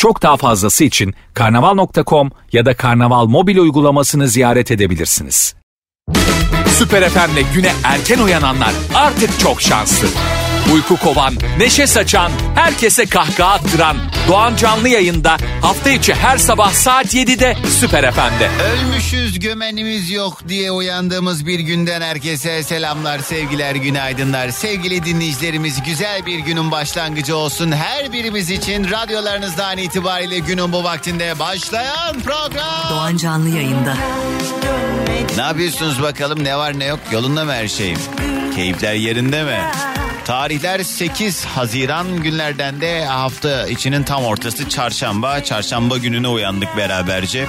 Çok daha fazlası için karnaval.com ya da karnaval mobil uygulamasını ziyaret edebilirsiniz. Süper FM'le güne erken uyananlar artık çok şanslı. Uyku kovan, neşe saçan, herkese kahkaha attıran Doğan Canlı yayında hafta içi her sabah saat 7'de Süper FM'de. Ölmüşüz gömenimiz yok diye uyandığımız bir günden herkese selamlar, sevgiler, günaydınlar. Sevgili dinleyicilerimiz güzel bir günün başlangıcı olsun. Her birimiz için radyolarınızdan itibariyle günün bu vaktinde başlayan program. Doğan Canlı yayında. Ne yapıyorsunuz bakalım ne var ne yok yolunda mı her şey? Keyifler yerinde mi? Tarihler 8 Haziran günlerden de hafta içinin tam ortası çarşamba. Çarşamba gününe uyandık beraberce.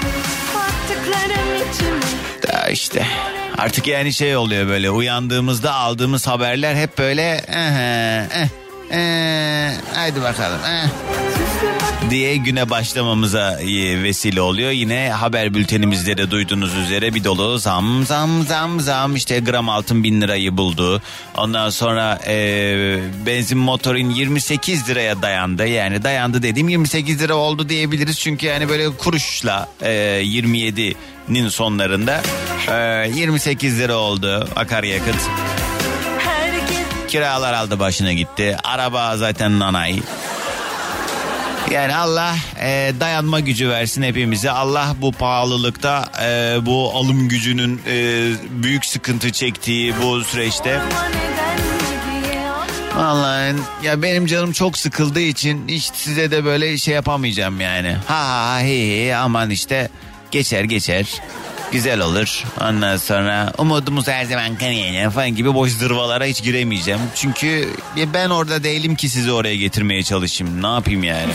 Da işte artık yani şey oluyor böyle uyandığımızda aldığımız haberler hep böyle eh, eh, haydi bakalım eh diye güne başlamamıza e, vesile oluyor. Yine haber bültenimizde de duyduğunuz üzere bir dolu zam zam zam zam işte gram altın bin lirayı buldu. Ondan sonra e, benzin motorun 28 liraya dayandı. Yani dayandı dediğim 28 lira oldu diyebiliriz. Çünkü yani böyle kuruşla e, 27'nin sonlarında e, 28 lira oldu akaryakıt. Kiralar aldı başına gitti. Araba zaten nanay. Yani Allah e, dayanma gücü versin hepimize. Allah bu pahalılıkta e, bu alım gücünün e, büyük sıkıntı çektiği bu süreçte. Vallahi ya benim canım çok sıkıldığı için hiç size de böyle şey yapamayacağım yani. Ha ha hi hi aman işte geçer geçer. Güzel olur. Ondan sonra umudumuz her zaman kaniyene falan gibi boş zırvalara hiç giremeyeceğim. Çünkü ben orada değilim ki sizi oraya getirmeye çalışayım. Ne yapayım yani?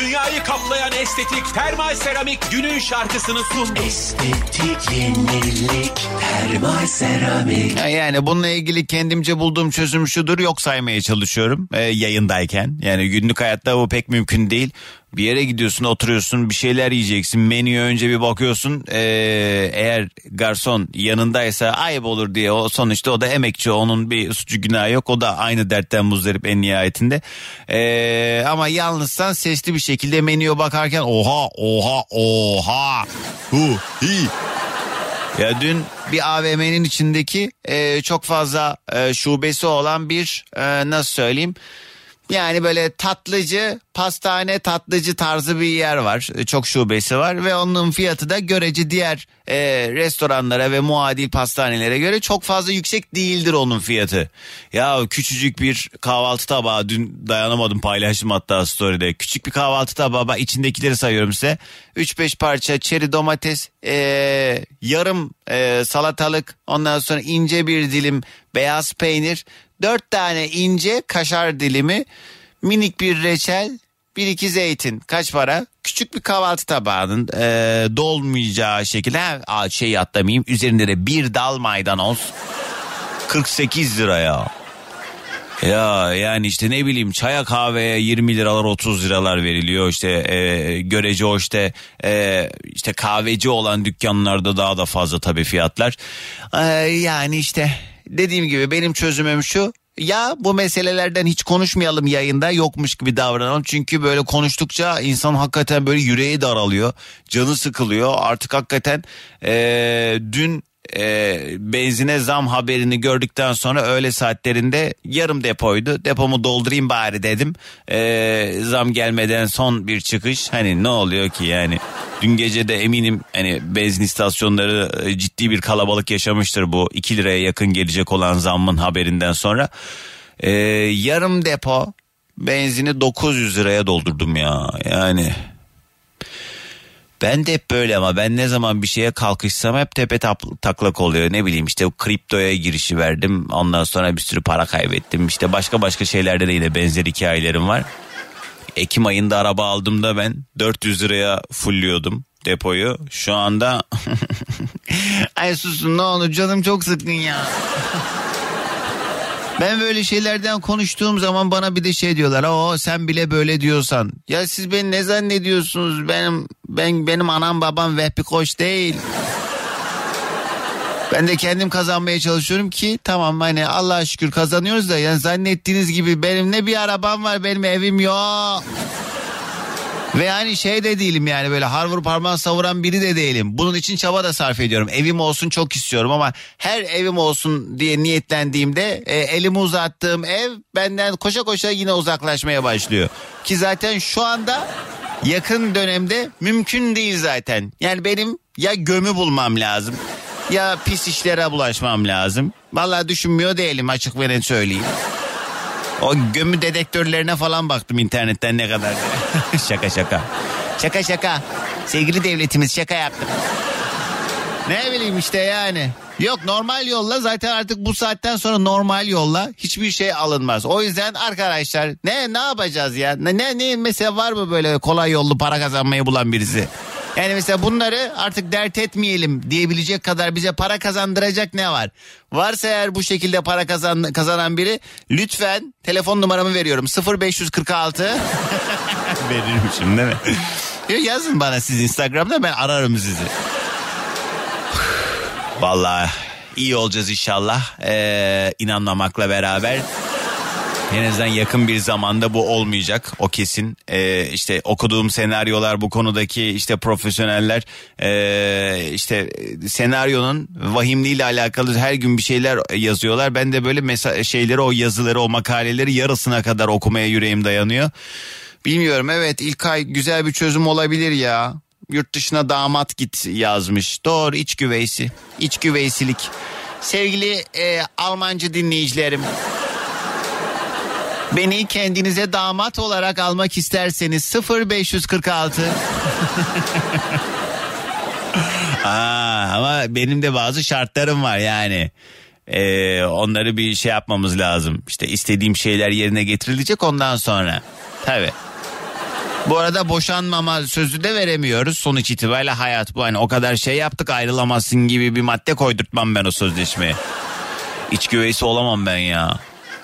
Dünyayı kaplayan estetik termal seramik günün şarkısını sundu. Ya Yani bununla ilgili kendimce bulduğum çözüm şudur yok saymaya çalışıyorum e, yayındayken. Yani günlük hayatta bu pek mümkün değil. Bir yere gidiyorsun oturuyorsun bir şeyler yiyeceksin menüye önce bir bakıyorsun e, eğer garson yanındaysa ayıp olur diye o sonuçta o da emekçi onun bir suçu günahı yok o da aynı dertten muzdarip en nihayetinde E, ama yalnızsan sesli bir şekilde menüye bakarken oha oha oha hu hi. Ya dün bir AVM'nin içindeki e, çok fazla e, şubesi olan bir e, nasıl söyleyeyim yani böyle tatlıcı, pastane tatlıcı tarzı bir yer var. E, Çok şubesi var ve onun fiyatı da görece diğer e, restoranlara ve muadil pastanelere göre çok fazla yüksek değildir onun fiyatı. Ya küçücük bir kahvaltı tabağı dün dayanamadım paylaştım hatta story'de. Küçük bir kahvaltı tabağı bak içindekileri sayıyorum size. 3-5 parça çeri domates, e, yarım e, salatalık, ondan sonra ince bir dilim beyaz peynir, 4 tane ince kaşar dilimi, minik bir reçel, bir iki zeytin kaç para? Küçük bir kahvaltı tabağının e, dolmayacağı şekilde ha, şey atlamayayım üzerinde de bir dal maydanoz 48 lira ya. Ya yani işte ne bileyim çaya kahveye 20 liralar 30 liralar veriliyor işte e, görece o işte e, işte kahveci olan dükkanlarda daha da fazla tabii fiyatlar. E, yani işte dediğim gibi benim çözümüm şu ya bu meselelerden hiç konuşmayalım yayında yokmuş gibi davranalım. Çünkü böyle konuştukça insan hakikaten böyle yüreği daralıyor. Canı sıkılıyor. Artık hakikaten eee, dün eee, benzine zam haberini gördükten sonra öğle saatlerinde yarım depoydu. Depomu doldurayım bari dedim. Eee, zam gelmeden son bir çıkış. Hani ne oluyor ki yani. Dün gece de eminim hani benzin istasyonları e, ciddi bir kalabalık yaşamıştır bu 2 liraya yakın gelecek olan zammın haberinden sonra. Ee, yarım depo benzini 900 liraya doldurdum ya yani. Ben de hep böyle ama ben ne zaman bir şeye kalkışsam hep tepe taklak oluyor. Ne bileyim işte o kriptoya girişi verdim. Ondan sonra bir sürü para kaybettim. İşte başka başka şeylerde de yine benzer hikayelerim var. Ekim ayında araba aldığımda ben 400 liraya fulliyordum. depoyu. Şu anda ay susun ne olur canım çok sıkkın ya. Ben böyle şeylerden konuştuğum zaman bana bir de şey diyorlar. O sen bile böyle diyorsan. Ya siz beni ne zannediyorsunuz? Benim ben benim anam babam Vehbi Koç değil. Ben de kendim kazanmaya çalışıyorum ki tamam hani Allah'a şükür kazanıyoruz da yani zannettiğiniz gibi benim ne bir arabam var benim evim yok. Ve yani şey de değilim yani böyle har vurup parmağı savuran biri de değilim. Bunun için çaba da sarf ediyorum. Evim olsun çok istiyorum ama her evim olsun diye niyetlendiğimde e, elimi uzattığım ev benden koşa koşa yine uzaklaşmaya başlıyor. Ki zaten şu anda yakın dönemde mümkün değil zaten. Yani benim ya gömü bulmam lazım ya pis işlere bulaşmam lazım. Vallahi düşünmüyor değilim açık ve net söyleyeyim. O gömü dedektörlerine falan baktım internetten ne kadar. şaka şaka. Şaka şaka. Sevgili devletimiz şaka yaptım. Ne bileyim işte yani. Yok normal yolla zaten artık bu saatten sonra normal yolla hiçbir şey alınmaz. O yüzden arkadaşlar ne ne yapacağız ya? Ne ne, ne mesela var mı böyle kolay yollu para kazanmayı bulan birisi? Yani mesela bunları artık dert etmeyelim diyebilecek kadar bize para kazandıracak ne var? Varsa eğer bu şekilde para kazan, kazanan biri lütfen telefon numaramı veriyorum 0546 veririm şimdi değil mi? Yazın bana siz Instagram'da ben ararım sizi. Vallahi iyi olacağız inşallah. Ee, inanmamakla beraber. En azından yakın bir zamanda bu olmayacak o kesin. Ee, işte okuduğum senaryolar bu konudaki işte profesyoneller ee, işte senaryonun vahimliğiyle alakalı her gün bir şeyler yazıyorlar. Ben de böyle mesa- şeyleri o yazıları o makaleleri yarısına kadar okumaya yüreğim dayanıyor. Bilmiyorum evet İlkay güzel bir çözüm olabilir ya. Yurt dışına damat git yazmış. Doğru iç güveysi. İç güveysilik. Sevgili e, Almancı dinleyicilerim. Beni kendinize damat olarak almak isterseniz 0546. Aa, ama benim de bazı şartlarım var yani. Ee, onları bir şey yapmamız lazım. İşte istediğim şeyler yerine getirilecek ondan sonra. Tabii. Bu arada boşanmama sözü de veremiyoruz. Sonuç itibariyle hayat bu. Hani o kadar şey yaptık ayrılamazsın gibi bir madde koydurtmam ben o sözleşmeye. İç güveysi olamam ben ya.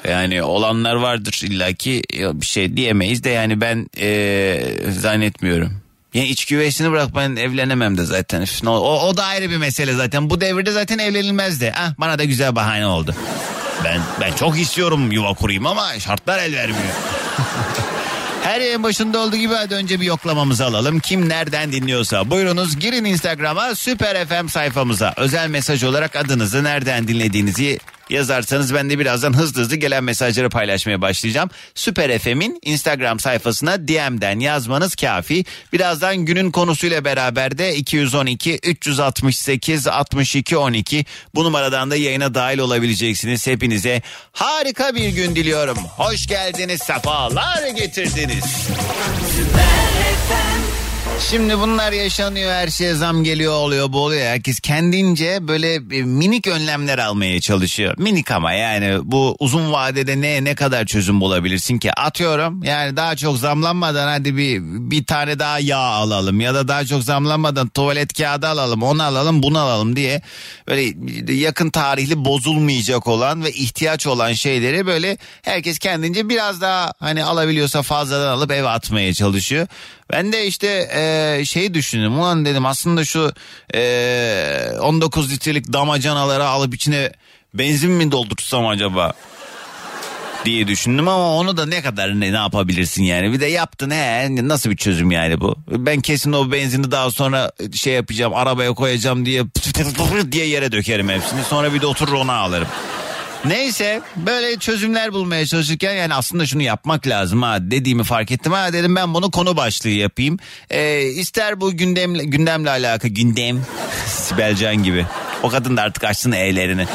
Yani olanlar vardır illaki bir şey diyemeyiz de yani ben eee, zannetmiyorum. Yani iç güveysini bırak ben evlenemem de zaten. O, o da ayrı bir mesele zaten. Bu devirde zaten evlenilmez de. Ah, bana da güzel bahane oldu. Ben ben çok istiyorum yuva kurayım ama şartlar el vermiyor. Her yayın başında olduğu gibi hadi önce bir yoklamamızı alalım. Kim nereden dinliyorsa buyurunuz girin Instagram'a Süper FM sayfamıza. Özel mesaj olarak adınızı nereden dinlediğinizi yazarsanız ben de birazdan hızlı hızlı gelen mesajları paylaşmaya başlayacağım. Süper FM'in Instagram sayfasına DM'den yazmanız kafi. Birazdan günün konusuyla beraber de 212 368 62 12 bu numaradan da yayına dahil olabileceksiniz. Hepinize harika bir gün diliyorum. Hoş geldiniz, sefalar getirdiniz. Şimdi bunlar yaşanıyor her şeye zam geliyor oluyor bu oluyor. Herkes kendince böyle e, minik önlemler almaya çalışıyor. Minik ama yani bu uzun vadede ne ne kadar çözüm bulabilirsin ki? Atıyorum yani daha çok zamlanmadan hadi bir bir tane daha yağ alalım ya da daha çok zamlanmadan tuvalet kağıdı alalım onu alalım bunu alalım diye böyle yakın tarihli bozulmayacak olan ve ihtiyaç olan şeyleri böyle herkes kendince biraz daha hani alabiliyorsa fazladan alıp eve atmaya çalışıyor. Ben de işte eee şey düşündüm. Ulan dedim aslında şu eee 19 litrelik damacanaları alıp içine benzin mi doldursam acaba? diye düşündüm ama onu da ne kadar ne, ne yapabilirsin yani. Bir de yaptın he nasıl bir çözüm yani bu? Ben kesin o benzini daha sonra şey yapacağım arabaya koyacağım diye diye yere dökerim hepsini. Sonra bir de oturur ona alırım. Neyse böyle çözümler bulmaya çalışırken yani aslında şunu yapmak lazım ha dediğimi fark ettim ha dedim ben bunu konu başlığı yapayım. Ee, ister bu gündemle, gündemle alakalı gündem Sibel Can gibi o kadın da artık açsın e'lerini.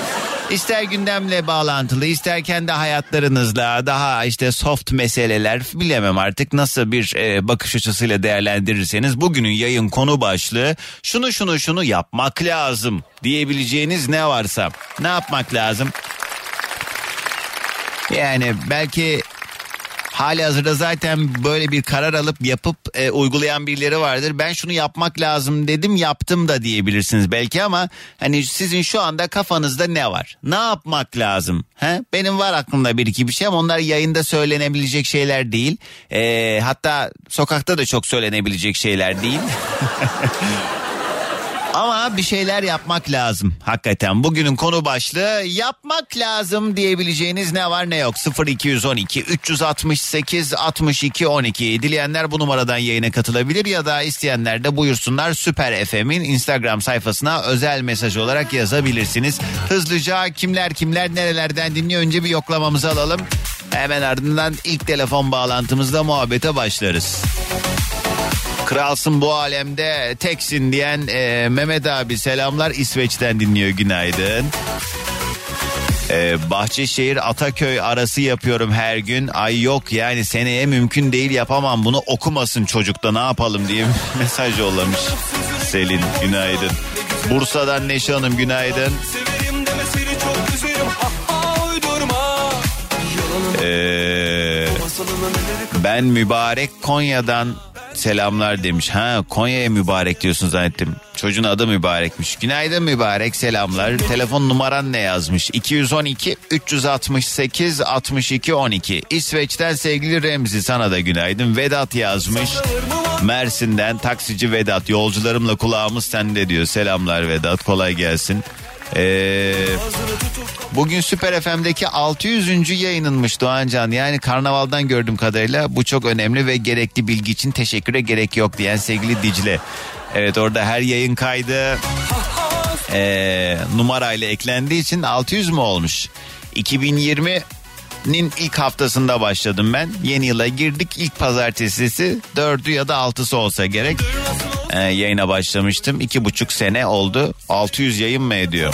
İster gündemle bağlantılı ister kendi hayatlarınızla daha işte soft meseleler bilemem artık nasıl bir e, bakış açısıyla değerlendirirseniz bugünün yayın konu başlığı şunu şunu şunu yapmak lazım diyebileceğiniz ne varsa ne yapmak lazım? Yani belki hali hazırda zaten böyle bir karar alıp yapıp e, uygulayan birileri vardır. Ben şunu yapmak lazım dedim yaptım da diyebilirsiniz belki ama hani sizin şu anda kafanızda ne var? Ne yapmak lazım? He? Benim var aklımda bir iki bir şey ama onlar yayında söylenebilecek şeyler değil. E, hatta sokakta da çok söylenebilecek şeyler değil. Ama bir şeyler yapmak lazım hakikaten. Bugünün konu başlığı yapmak lazım diyebileceğiniz ne var ne yok. 0212 368 62 12. Dileyenler bu numaradan yayına katılabilir ya da isteyenler de buyursunlar Süper FM'in Instagram sayfasına özel mesaj olarak yazabilirsiniz. Hızlıca kimler kimler nerelerden dinliyor önce bir yoklamamızı alalım. Hemen ardından ilk telefon bağlantımızda muhabbete başlarız. Kralsın bu alemde teksin diyen e, Mehmet abi selamlar İsveç'ten dinliyor günaydın. Ee, Bahçeşehir Ataköy arası yapıyorum her gün. Ay yok yani seneye mümkün değil yapamam bunu okumasın çocukta ne yapalım diye mesaj yollamış. Selin günaydın. Bursa'dan Neşe Hanım günaydın. Ee, ben mübarek Konya'dan selamlar demiş. Ha Konya'ya mübarek diyorsun zannettim. Çocuğun adı mübarekmiş. Günaydın mübarek selamlar. Telefon numaran ne yazmış? 212 368 62 12. İsveç'ten sevgili Remzi sana da günaydın. Vedat yazmış. Mersin'den taksici Vedat. Yolcularımla kulağımız sende diyor. Selamlar Vedat kolay gelsin. Ee, bugün Süper FM'deki 600. yayınınmış Doğancan. Yani karnavaldan gördüğüm kadarıyla bu çok önemli ve gerekli bilgi için teşekküre gerek yok diyen sevgili Dicle. Evet orada her yayın kaydı ee, numarayla eklendiği için 600 mü olmuş? 2020'nin ilk haftasında başladım ben. Yeni yıla girdik ilk pazartesisi 4'ü ya da 6'sı olsa gerek. Ee, yayına başlamıştım. iki buçuk sene oldu. 600 yayın mı ediyor?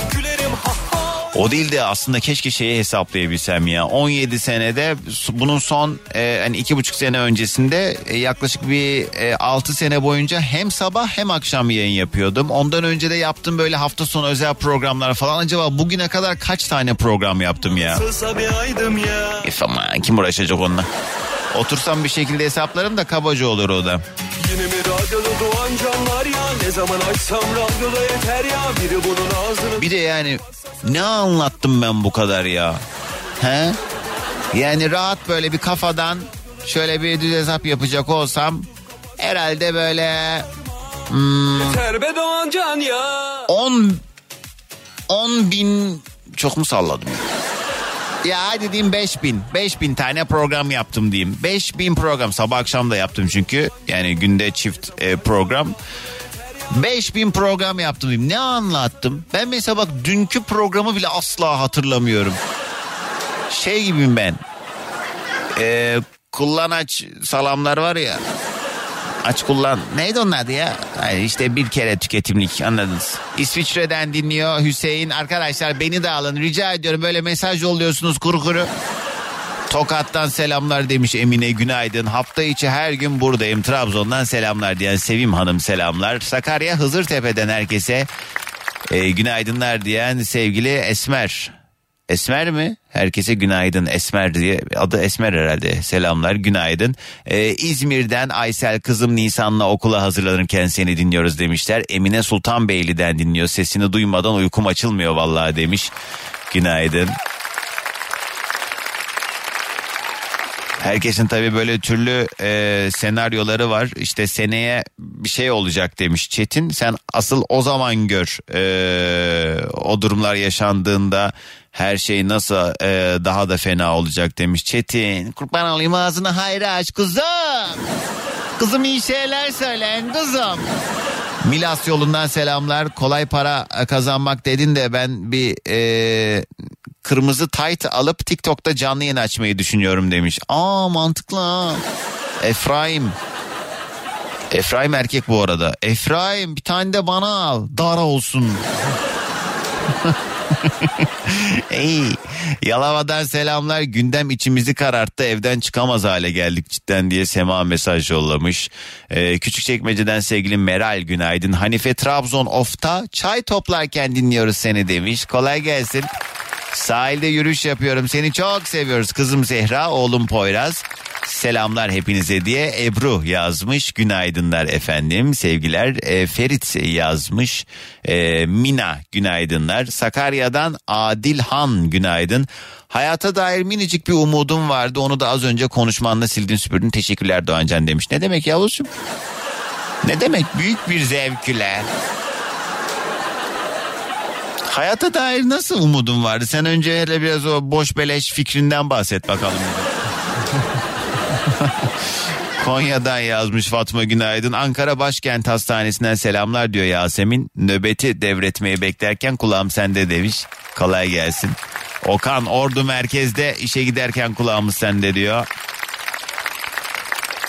O değil de aslında keşke şeyi hesaplayabilsem ya. 17 senede bunun son e, hani iki buçuk sene öncesinde e, yaklaşık bir e, 6 sene boyunca hem sabah hem akşam yayın yapıyordum. Ondan önce de yaptım böyle hafta sonu özel programlar falan. Acaba bugüne kadar kaç tane program yaptım ya? Ya. If ama kim uğraşacak onunla? Otursam bir şekilde hesaplarım da kabaca olur o da. Yine mi radyoda doğan canlar ya? Ne zaman açsam radyoda yeter ya. Biri bunun ağzını Bir de yani ne anlattım ben bu kadar ya? He? Yani rahat böyle bir kafadan şöyle bir düz hesap yapacak olsam herhalde böyle terbe doğan can ya. 10 10 bin çok mu salladım? Ya hadi diyeyim 5 bin. 5 bin tane program yaptım diyeyim. 5 bin program sabah akşam da yaptım çünkü. Yani günde çift e, program. 5000 program yaptım diyeyim. Ne anlattım? Ben mesela bak dünkü programı bile asla hatırlamıyorum. Şey gibiyim ben. Ee, kullan aç salamlar var ya. Aç kullan. Neydi onun adı ya? Yani işte bir kere tüketimlik anladınız. İsviçre'den dinliyor Hüseyin. Arkadaşlar beni de alın rica ediyorum. Böyle mesaj yolluyorsunuz kuru kuru. Tokat'tan selamlar demiş Emine günaydın. Hafta içi her gün buradayım. Trabzon'dan selamlar diyen Sevim Hanım selamlar. Sakarya Hızırtepe'den herkese e, günaydınlar diyen sevgili Esmer. Esmer mi? Herkese günaydın Esmer diye. Adı Esmer herhalde. Selamlar günaydın. Ee, İzmir'den Aysel kızım Nisan'la okula hazırlanırken seni dinliyoruz demişler. Emine Sultanbeyli'den dinliyor. Sesini duymadan uykum açılmıyor vallahi demiş. Günaydın. Herkesin tabii böyle türlü e, senaryoları var. İşte seneye bir şey olacak demiş Çetin. Sen asıl o zaman gör e, o durumlar yaşandığında her şey nasıl e, daha da fena olacak demiş Çetin. Kurban olayım ağzını hayra aç kuzum. Kızım iyi şeyler söylen kızım. Milas yolundan selamlar. Kolay para kazanmak dedin de ben bir e, kırmızı tayt alıp TikTok'ta canlı yayın açmayı düşünüyorum demiş. Aa mantıklı ha. Efraim. Efraim erkek bu arada. Efraim bir tane de bana al. Dara olsun. Ey, Yalova'dan selamlar. Gündem içimizi kararttı. Evden çıkamaz hale geldik cidden diye Sema mesaj yollamış. Ee, Küçükçekmece'den sevgili Meral günaydın. Hanife Trabzon ofta çay toplarken dinliyoruz seni demiş. Kolay gelsin. Sahilde yürüyüş yapıyorum. Seni çok seviyoruz kızım Zehra, oğlum Poyraz. Selamlar hepinize diye Ebru yazmış. Günaydınlar efendim. Sevgiler. E, Ferit yazmış. E, Mina günaydınlar. Sakarya'dan Adilhan günaydın. Hayata dair minicik bir umudum vardı. Onu da az önce konuşmanla sildin süpürdün. Teşekkürler Doğancan demiş. Ne demek Yavuzcuğum? Ne demek? Büyük bir zevkle. Hayata dair nasıl umudun vardı? Sen önce hele biraz o boş beleş fikrinden bahset bakalım. Konya'dan yazmış Fatma Günaydın. Ankara Başkent Hastanesi'nden selamlar diyor Yasemin. Nöbeti devretmeyi beklerken kulağım sende demiş. Kolay gelsin. Okan Ordu merkezde işe giderken kulağımız sende diyor.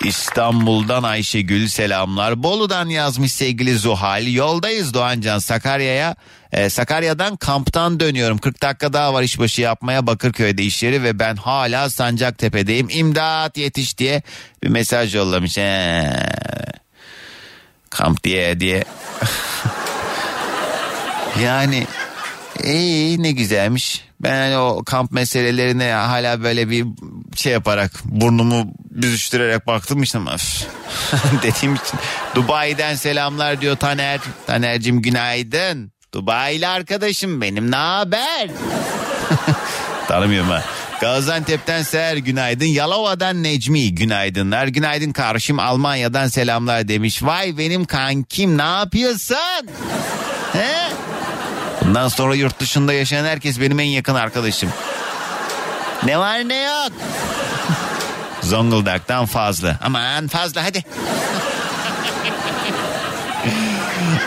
İstanbul'dan Ayşegül selamlar. Bolu'dan yazmış sevgili Zuhal. Yoldayız Doğancan Sakarya'ya. Ee, Sakarya'dan kamptan dönüyorum. 40 dakika daha var işbaşı yapmaya Bakırköy'de işleri ve ben hala Sancaktepe'deyim. İmdat yetiş diye bir mesaj yollamış. He. Kamp diye diye. yani iyi ne güzelmiş. Ben hani o kamp meselelerine hala böyle bir şey yaparak burnumu büzüştürerek baktım işte. Dediğim için Dubai'den selamlar diyor Taner. Taner'cim günaydın. Dubai'li arkadaşım benim ne haber? Tanımıyorum ha. Gaziantep'ten Seher günaydın. Yalova'dan Necmi günaydınlar. Günaydın karşım Almanya'dan selamlar demiş. Vay benim kankim ne yapıyorsun? Bundan sonra yurt dışında yaşayan herkes benim en yakın arkadaşım. Ne var ne yok. Zonguldak'tan fazla. Aman fazla hadi.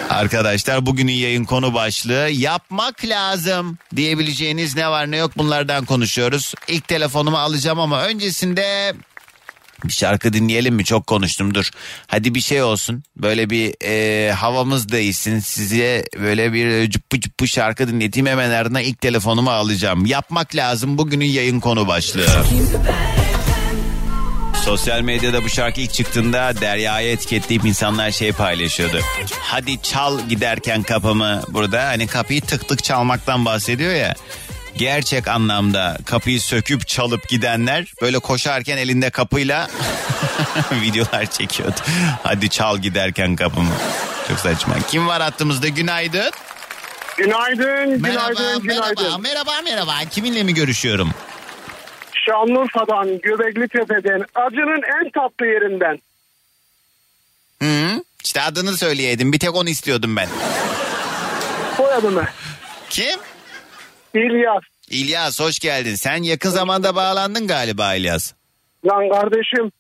Arkadaşlar bugünün yayın konu başlığı yapmak lazım diyebileceğiniz ne var ne yok bunlardan konuşuyoruz. İlk telefonumu alacağım ama öncesinde bir şarkı dinleyelim mi? Çok konuştum dur. Hadi bir şey olsun. Böyle bir e, havamız değişsin. Size böyle bir cıppı cıppı şarkı dinleteyim. Hemen ardından ilk telefonumu alacağım. Yapmak lazım bugünün yayın konu başlığı. Sosyal medyada bu şarkı ilk çıktığında Derya'ya etiketleyip insanlar şey paylaşıyordu. Hadi çal giderken kapımı burada hani kapıyı tık tık çalmaktan bahsediyor ya. Gerçek anlamda kapıyı söküp çalıp gidenler böyle koşarken elinde kapıyla videolar çekiyordu. Hadi çal giderken kapımı. Çok saçma. Kim var hattımızda? Günaydın. Günaydın, Merhaba, günaydın, günaydın. merhaba, merhaba, merhaba. Kiminle mi görüşüyorum? Şanlıurfa'dan, Göbekli Tepe'den, acının en tatlı yerinden. Hı? İşte adını söyleyeydin. Bir tek onu istiyordum ben. Soyadı mı? Kim? İlyas. İlyas hoş geldin. Sen yakın zamanda bağlandın galiba İlyas. Lan kardeşim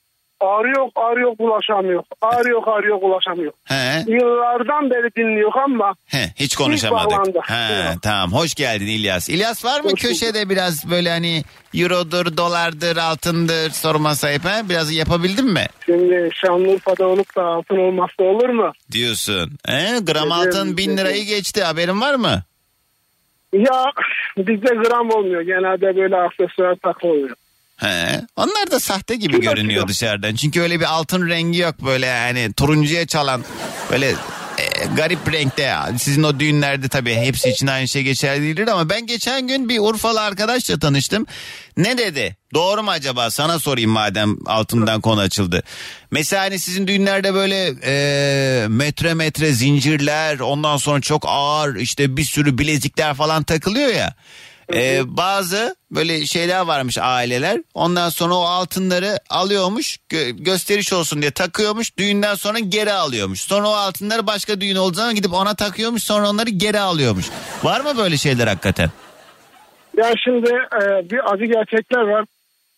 arıyor arıyor ulaşamıyor. Arıyor arıyor ulaşamıyor. He. Yıllardan beri dinliyor ama He, hiç konuşamadık. bağlandı. He, tamam hoş geldin İlyas. İlyas var mı Hoş bulduk. köşede biraz böyle hani eurodur, dolardır, altındır sorma sahip he? Biraz yapabildin mi? şimdi Şanlıurfa'da olup da altın olmazsa olur mu? Diyorsun. He, gram altın bin lirayı geçti haberin var mı? Ya bizde gram olmuyor. Genelde böyle aksesuar takılıyor. He. Onlar da sahte gibi Kim görünüyor bakıyor? dışarıdan. Çünkü öyle bir altın rengi yok böyle yani turuncuya çalan böyle e, garip renkte. Sizin o düğünlerde tabii hepsi için aynı şey geçerli değildir ama ben geçen gün bir Urfalı arkadaşla tanıştım. Ne dedi? Doğru mu acaba? Sana sorayım madem altından konu açıldı. Mesela hani sizin düğünlerde böyle e, metre metre zincirler ondan sonra çok ağır işte bir sürü bilezikler falan takılıyor ya. Ee, bazı böyle şeyler varmış aileler. Ondan sonra o altınları alıyormuş. gö- gösteriş olsun diye takıyormuş. Düğünden sonra geri alıyormuş. Sonra o altınları başka düğün olduğu zaman gidip ona takıyormuş. Sonra onları geri alıyormuş. Var mı böyle şeyler hakikaten? Ya şimdi e, bir acı gerçekler var.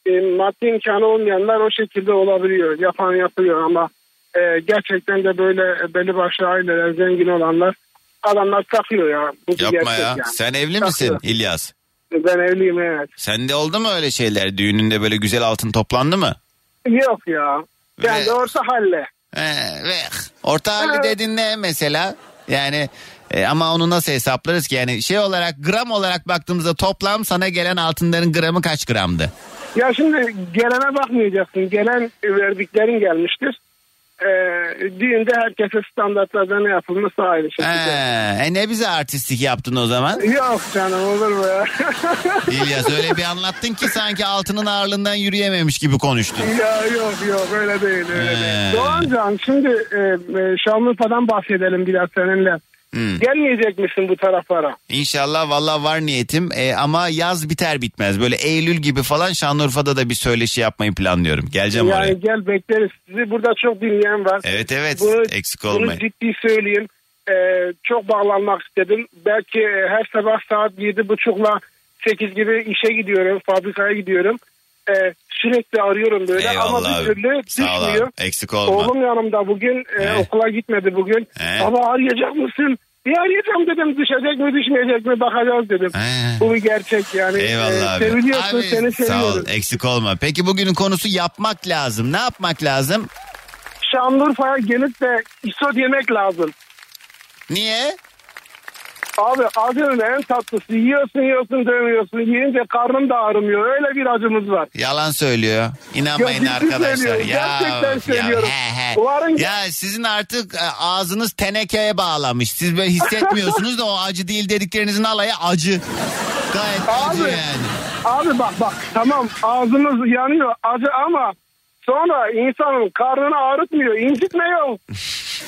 E, maddi imkanı olmayanlar o şekilde olabiliyor. Yapan yapıyor ama e, gerçekten de böyle belli başlı aileler zengin olanlar adamlar takıyor ya. Bu bir Yapma gerçek ya. yani. Sen evli misin Takıyor. İlyas? Ben evliyim evet. Sende oldu mu öyle şeyler? Düğününde böyle güzel altın toplandı mı? Yok ya. Ben Ve- de orta halle. Ee, ve orta halli dedin ne mesela? Yani e, ama onu nasıl hesaplarız ki? Yani şey olarak gram olarak baktığımızda toplam sana gelen altınların gramı kaç gramdı? Ya şimdi gelene bakmayacaksın. Gelen verdiklerin gelmiştir. e, düğünde herkese standartlarda ne yapılması ayrı şekilde. Ee, e ne bize artistik yaptın o zaman? Yok canım olur mu ya? İlyas öyle bir anlattın ki sanki altının ağırlığından yürüyememiş gibi konuştun. ya yok yok öyle değil öyle He. değil. Doğancan şimdi e, e, Şanlıurfa'dan bahsedelim biraz seninle. Hmm. Gelmeyecek misin bu taraflara? İnşallah valla var niyetim E, ama yaz biter bitmez. Böyle Eylül gibi falan Şanlıurfa'da da bir söyleşi yapmayı planlıyorum. Geleceğim yani oraya. gel bekleriz. Sizi burada çok dinleyen var. Evet evet Bunu, eksik bunu olmayın. ciddi söyleyeyim. Ee, çok bağlanmak istedim. Belki e, her sabah saat yedi buçukla sekiz gibi işe gidiyorum. Fabrikaya gidiyorum. Ee, sürekli arıyorum böyle ama Eyvallah bir abi. türlü Sağ ol düşmüyor. Eksik olma. Oğlum yanımda bugün e, He. okula gitmedi bugün. He. Baba arayacak mısın? Bir arayacağım dedim düşecek mi düşmeyecek mi bakacağız dedim. He. Bu bir gerçek yani. Eyvallah Ee, abi. Seviliyorsun Abi, seni Sağ ol seviyorum. eksik olma. Peki bugünün konusu yapmak lazım. Ne yapmak lazım? Şanlıurfa'ya gelip de isot yemek lazım. Niye? Abi acının en tatlısı yiyorsun yiyorsun dövüyorsun yiyince karnın da ağrımıyor öyle bir acımız var. Yalan söylüyor. İnanmayın Ya arkadaşlar. Ya, Gerçekten söylüyorum. he, he. Umarım- ya sizin artık e, ağzınız tenekeye bağlamış. Siz böyle hissetmiyorsunuz da o acı değil dediklerinizin alayı acı. Gayet acı Abi. yani. Abi bak bak tamam ağzımız yanıyor acı ama sonra insanın karnını ağrıtmıyor incitme yok.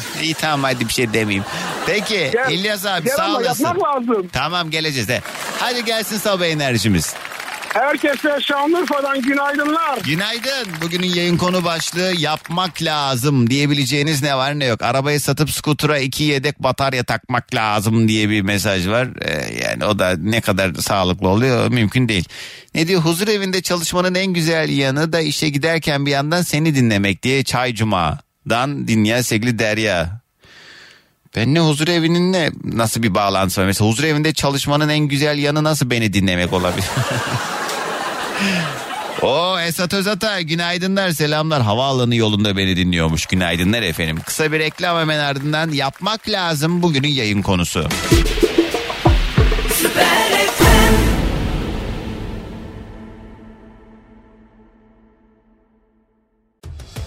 İyi tamam hadi bir şey demeyeyim. Peki Gel, İlyas abi gel sağ olasın. yapmak lazım. Tamam geleceğiz de. Hadi gelsin sabah enerjimiz. Herkese Şanlıurfa'dan günaydınlar. Günaydın. Bugünün yayın konu başlığı yapmak lazım diyebileceğiniz ne var ne yok. Arabayı satıp skutura iki yedek batarya takmak lazım diye bir mesaj var. Ee, yani o da ne kadar sağlıklı oluyor mümkün değil. Ne diyor huzur evinde çalışmanın en güzel yanı da işe giderken bir yandan seni dinlemek diye Çay Cuma'dan dinleyen sevgili Derya. Ben ne huzur evinin ne nasıl bir bağlantısı var? Mesela huzur evinde çalışmanın en güzel yanı nasıl beni dinlemek olabilir? O Esat Özatay günaydınlar selamlar havaalanı yolunda beni dinliyormuş günaydınlar efendim. Kısa bir reklam hemen ardından yapmak lazım bugünün yayın konusu.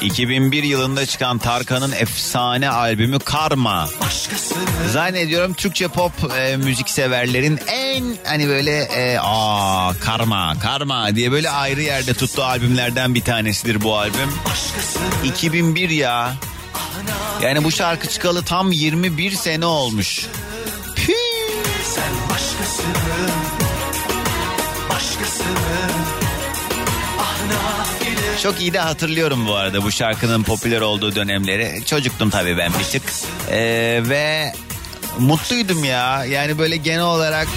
2001 yılında çıkan Tarkan'ın efsane albümü Karma. Zannediyorum Türkçe pop e, müzik severlerin en hani böyle e, aa Karma Karma diye böyle ayrı yerde tuttuğu albümlerden bir tanesidir bu albüm. 2001 ya. Yani bu şarkı çıkalı tam 21 sene olmuş. Püh. Çok iyi de hatırlıyorum bu arada bu şarkının popüler olduğu dönemleri. Çocuktum tabii ben bir tık. Ee, ve mutluydum ya. Yani böyle genel olarak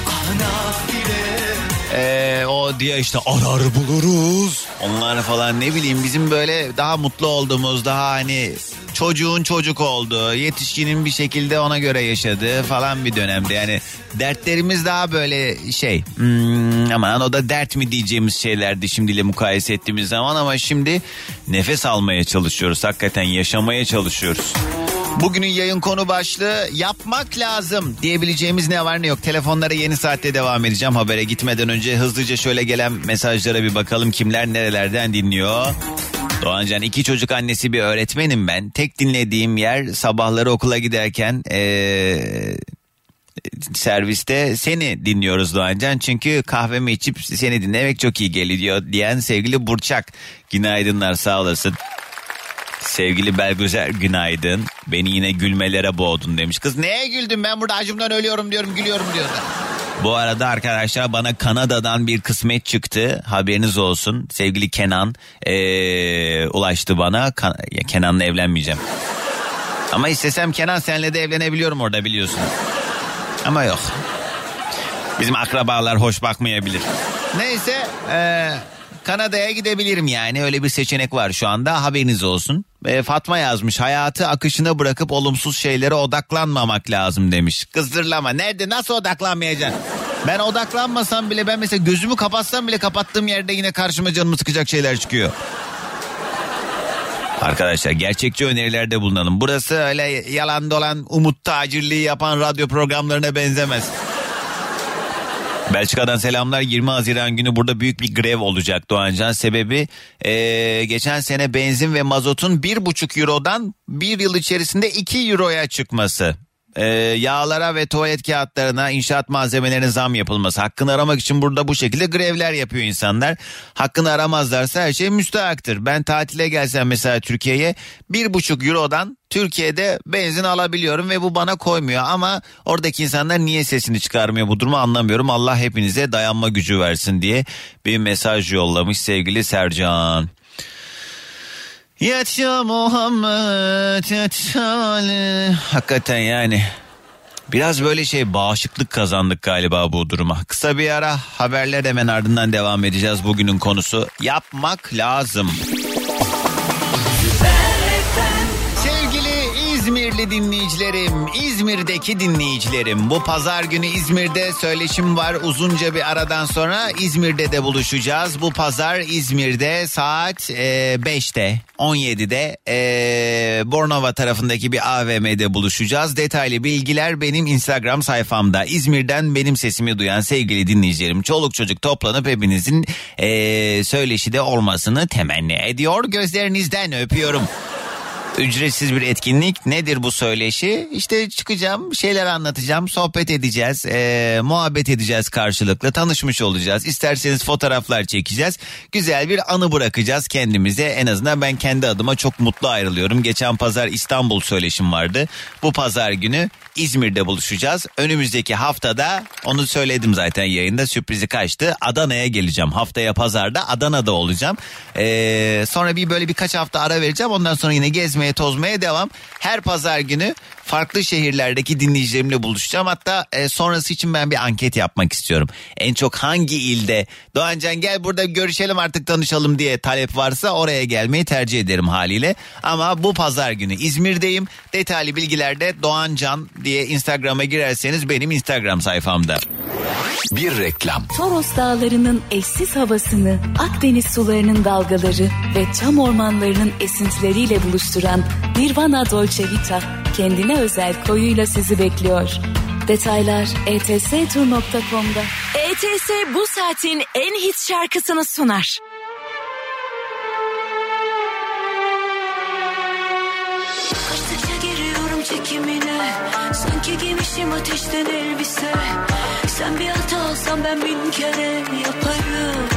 ee, o diye işte arar buluruz. Onlar falan ne bileyim bizim böyle daha mutlu olduğumuz daha hani çocuğun çocuk olduğu yetişkinin bir şekilde ona göre yaşadığı falan bir dönemde. Yani dertlerimiz daha böyle şey hmm, aman o da dert mi diyeceğimiz şeylerdi şimdiyle mukayese ettiğimiz zaman ama şimdi nefes almaya çalışıyoruz. Hakikaten yaşamaya çalışıyoruz. Bugünün yayın konu başlığı yapmak lazım diyebileceğimiz ne var ne yok. Telefonlara yeni saatte devam edeceğim. Habere gitmeden önce hızlıca şöyle gelen mesajlara bir bakalım kimler nerelerden dinliyor. Doğancan iki çocuk annesi bir öğretmenim ben. Tek dinlediğim yer sabahları okula giderken ee, serviste seni dinliyoruz Doğancan. Çünkü kahvemi içip seni dinlemek çok iyi geliyor diyen sevgili Burçak. Günaydınlar sağ olasın. Sevgili Belgüzer günaydın. Beni yine gülmelere boğdun demiş. Kız neye güldün ben burada acımdan ölüyorum diyorum gülüyorum diyor. Bu arada arkadaşlar bana Kanada'dan bir kısmet çıktı. Haberiniz olsun. Sevgili Kenan ee, ulaştı bana. Kan- Kenan'la evlenmeyeceğim. Ama istesem Kenan senle de evlenebiliyorum orada biliyorsun. Ama yok. Bizim akrabalar hoş bakmayabilir. Neyse ee, Kanada'ya gidebilirim yani öyle bir seçenek var şu anda haberiniz olsun. E, Fatma yazmış hayatı akışına bırakıp olumsuz şeylere odaklanmamak lazım demiş. Kızdırlama nerede nasıl odaklanmayacaksın? Ben odaklanmasam bile ben mesela gözümü kapatsam bile kapattığım yerde yine karşıma canımı sıkacak şeyler çıkıyor. Arkadaşlar gerçekçi önerilerde bulunalım. Burası öyle yalan dolan umut tacirliği yapan radyo programlarına benzemez. Belçika'dan selamlar. 20 Haziran günü burada büyük bir grev olacak Doğancan. Sebebi eee, geçen sene benzin ve mazotun 1,5 Euro'dan bir yıl içerisinde 2 Euro'ya çıkması. Eee, yağlara ve tuvalet kağıtlarına inşaat malzemelerine zam yapılması. Hakkını aramak için burada bu şekilde grevler yapıyor insanlar. Hakkını aramazlarsa her şey müstahaktır. Ben tatile gelsem mesela Türkiye'ye 1,5 Euro'dan Türkiye'de benzin alabiliyorum ve bu bana koymuyor ama oradaki insanlar niye sesini çıkarmıyor bu durumu anlamıyorum. Allah hepinize dayanma gücü versin diye bir mesaj yollamış sevgili Sercan. Yaşa Muhammed yaşa Ali. Hakikaten yani biraz böyle şey bağışıklık kazandık galiba bu duruma. Kısa bir ara haberler hemen ardından devam edeceğiz bugünün konusu. Yapmak lazım. İzmirli dinleyicilerim, İzmir'deki dinleyicilerim. Bu pazar günü İzmir'de söyleşim var. Uzunca bir aradan sonra İzmir'de de buluşacağız. Bu pazar İzmir'de saat e, 5'te, 17'de e, Bornova tarafındaki bir AVM'de buluşacağız. Detaylı bilgiler benim Instagram sayfamda. İzmir'den benim sesimi duyan sevgili dinleyicilerim. Çoluk çocuk toplanıp hepinizin e, söyleşide olmasını temenni ediyor. Gözlerinizden öpüyorum. Ücretsiz bir etkinlik. Nedir bu söyleşi? İşte çıkacağım, şeyler anlatacağım, sohbet edeceğiz, eee, muhabbet edeceğiz karşılıklı, tanışmış olacağız. İsterseniz fotoğraflar çekeceğiz. Güzel bir anı bırakacağız kendimize. En azından ben kendi adıma çok mutlu ayrılıyorum. Geçen pazar İstanbul söyleşim vardı. Bu pazar günü İzmir'de buluşacağız. Önümüzdeki haftada onu söyledim zaten yayında sürprizi kaçtı. Adana'ya geleceğim. Haftaya pazarda Adana'da olacağım. Ee, sonra bir böyle birkaç hafta ara vereceğim. Ondan sonra yine gezmeye tozmaya devam. Her pazar günü farklı şehirlerdeki dinleyicilerimle buluşacağım. Hatta e, sonrası için ben bir anket yapmak istiyorum. En çok hangi ilde Doğancan gel burada görüşelim artık tanışalım diye talep varsa oraya gelmeyi tercih ederim haliyle. Ama bu pazar günü İzmir'deyim. Detaylı bilgiler de Doğancan diye Instagram'a girerseniz benim Instagram sayfamda. Bir reklam. Toros Dağları'nın eşsiz havasını, Akdeniz sularının dalgaları ve çam ormanlarının esintileriyle buluşturan Nirvana Dolce Vita kendine özel koyuyla sizi bekliyor. Detaylar etstur.com'da. ETS bu saatin en hit şarkısını sunar. Kaçtıkça giriyorum çekimine Sanki giymişim ateşten elbise Sen bir hata alsan ben bin kere yaparım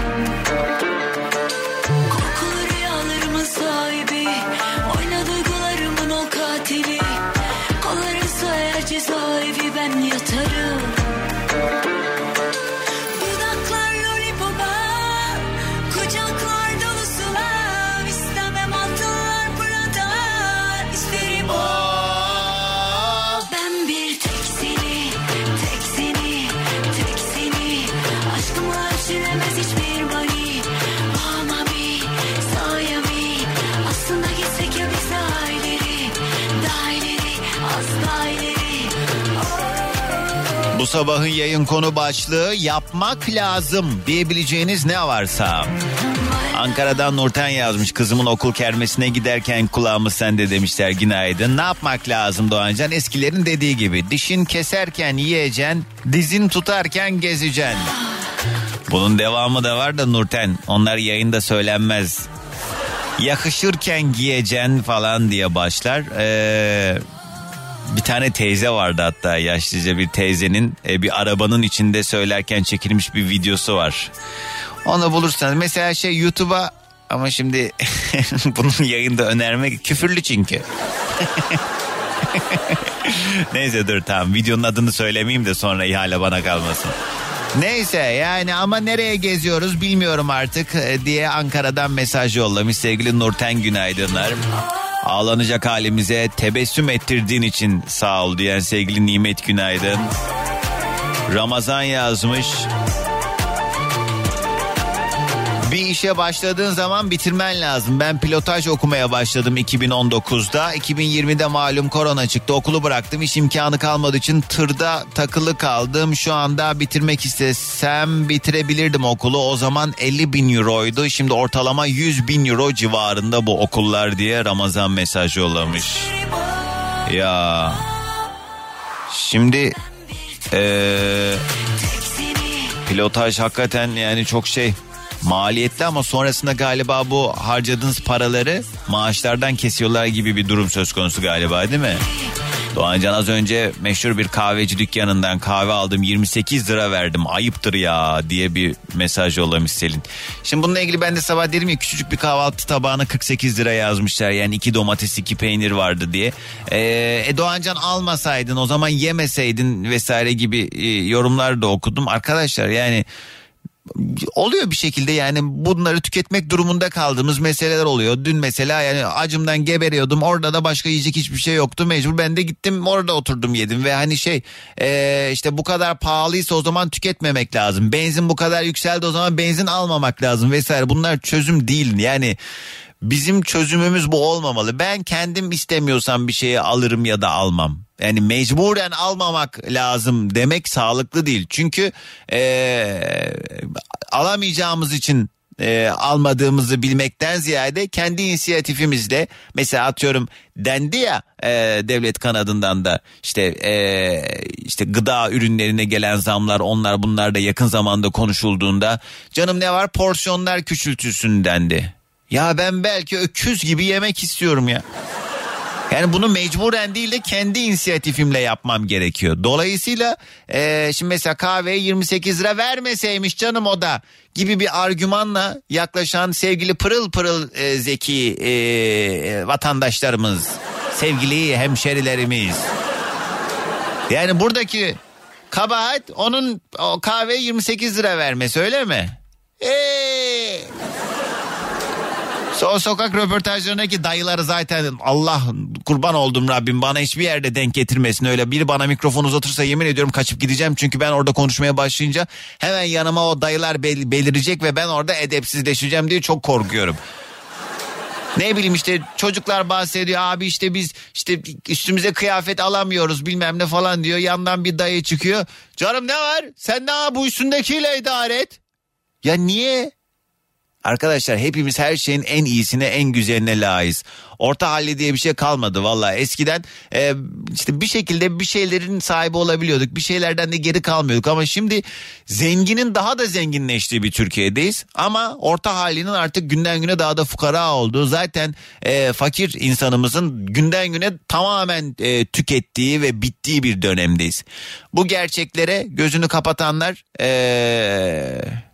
sabahın yayın konu başlığı yapmak lazım diyebileceğiniz ne varsa. Ankara'dan Nurten yazmış kızımın okul kermesine giderken kulağımız sende demişler günaydın. Ne yapmak lazım Doğancan? Eskilerin dediği gibi dişin keserken yiyeceksin, dizin tutarken gezeceksin. Bunun devamı da var da Nurten onlar yayında söylenmez. Yakışırken giyeceksin falan diye başlar. Ee, bir tane teyze vardı hatta yaşlıca bir teyzenin e, bir arabanın içinde söylerken çekilmiş bir videosu var. Onu bulursanız mesela şey YouTube'a ama şimdi bunun yayında önermek küfürlü çünkü. Neyse dur tamam videonun adını söylemeyeyim de sonra ihale bana kalmasın. Neyse yani ama nereye geziyoruz bilmiyorum artık e, diye Ankara'dan mesaj yollamış sevgili Nurten günaydınlar. Ağlanacak halimize tebessüm ettirdiğin için sağ ol diyen sevgili Nimet günaydın. Ramazan yazmış. Bir işe başladığın zaman bitirmen lazım. Ben pilotaj okumaya başladım 2019'da. 2020'de malum korona çıktı. Okulu bıraktım. İş imkanı kalmadığı için tırda takılı kaldım. Şu anda bitirmek istesem bitirebilirdim okulu. O zaman 50 bin euroydu. Şimdi ortalama 100 bin euro civarında bu okullar diye Ramazan mesaj yollamış. Ya. Şimdi eee pilotaj hakikaten yani çok şey maliyetli ama sonrasında galiba bu harcadığınız paraları maaşlardan kesiyorlar gibi bir durum söz konusu galiba değil mi? Doğancan az önce meşhur bir kahveci dükkanından kahve aldım 28 lira verdim ayıptır ya diye bir mesaj yollamış Selin. Şimdi bununla ilgili ben de sabah dedim ya küçücük bir kahvaltı tabağına 48 lira yazmışlar yani iki domates iki peynir vardı diye. Ee, e Doğancan almasaydın o zaman yemeseydin vesaire gibi e, yorumlar da okudum. Arkadaşlar yani oluyor bir şekilde yani bunları tüketmek durumunda kaldığımız meseleler oluyor. Dün mesela yani acımdan geberiyordum orada da başka yiyecek hiçbir şey yoktu mecbur ben de gittim orada oturdum yedim ve hani şey e, işte bu kadar pahalıysa o zaman tüketmemek lazım. Benzin bu kadar yükseldi o zaman benzin almamak lazım vesaire bunlar çözüm değil yani bizim çözümümüz bu olmamalı. Ben kendim istemiyorsam bir şeyi alırım ya da almam. Yani mecburen almamak lazım demek sağlıklı değil. Çünkü ee, alamayacağımız için e, almadığımızı bilmekten ziyade kendi inisiyatifimizle mesela atıyorum dendi ya e, devlet kanadından da işte e, işte gıda ürünlerine gelen zamlar onlar bunlar da yakın zamanda konuşulduğunda canım ne var porsiyonlar küçültülsün dendi. Ya ben belki öküz gibi yemek istiyorum ya. Yani bunu mecburen değil de kendi inisiyatifimle yapmam gerekiyor. Dolayısıyla e, şimdi mesela kahveye 28 lira vermeseymiş canım o da gibi bir argümanla yaklaşan sevgili pırıl pırıl e, zeki e, vatandaşlarımız, sevgili hemşerilerimiz. Yani buradaki kabahat onun o kahveye 28 lira vermesi öyle mi? Eee... O sokak röportajlarındaki dayıları zaten Allah kurban oldum Rabbim bana hiçbir yerde denk getirmesin öyle. Biri bana mikrofon uzatırsa yemin ediyorum kaçıp gideceğim. Çünkü ben orada konuşmaya başlayınca hemen yanıma o dayılar bel- belirecek ve ben orada edepsizleşeceğim diye çok korkuyorum. Ne bileyim işte çocuklar bahsediyor abi işte biz işte üstümüze kıyafet alamıyoruz bilmem ne falan diyor. Yandan bir dayı çıkıyor. Canım ne var sen ne bu üstündekiyle idare et. Ya niye? Arkadaşlar hepimiz her şeyin en iyisine en güzeline layığız. Orta halli diye bir şey kalmadı valla. Eskiden e, işte bir şekilde bir şeylerin sahibi olabiliyorduk. Bir şeylerden de geri kalmıyorduk. Ama şimdi zenginin daha da zenginleştiği bir Türkiye'deyiz. Ama orta halinin artık günden güne daha da fukara olduğu. Zaten e, fakir insanımızın günden güne tamamen e, tükettiği ve bittiği bir dönemdeyiz. Bu gerçeklere gözünü kapatanlar... E,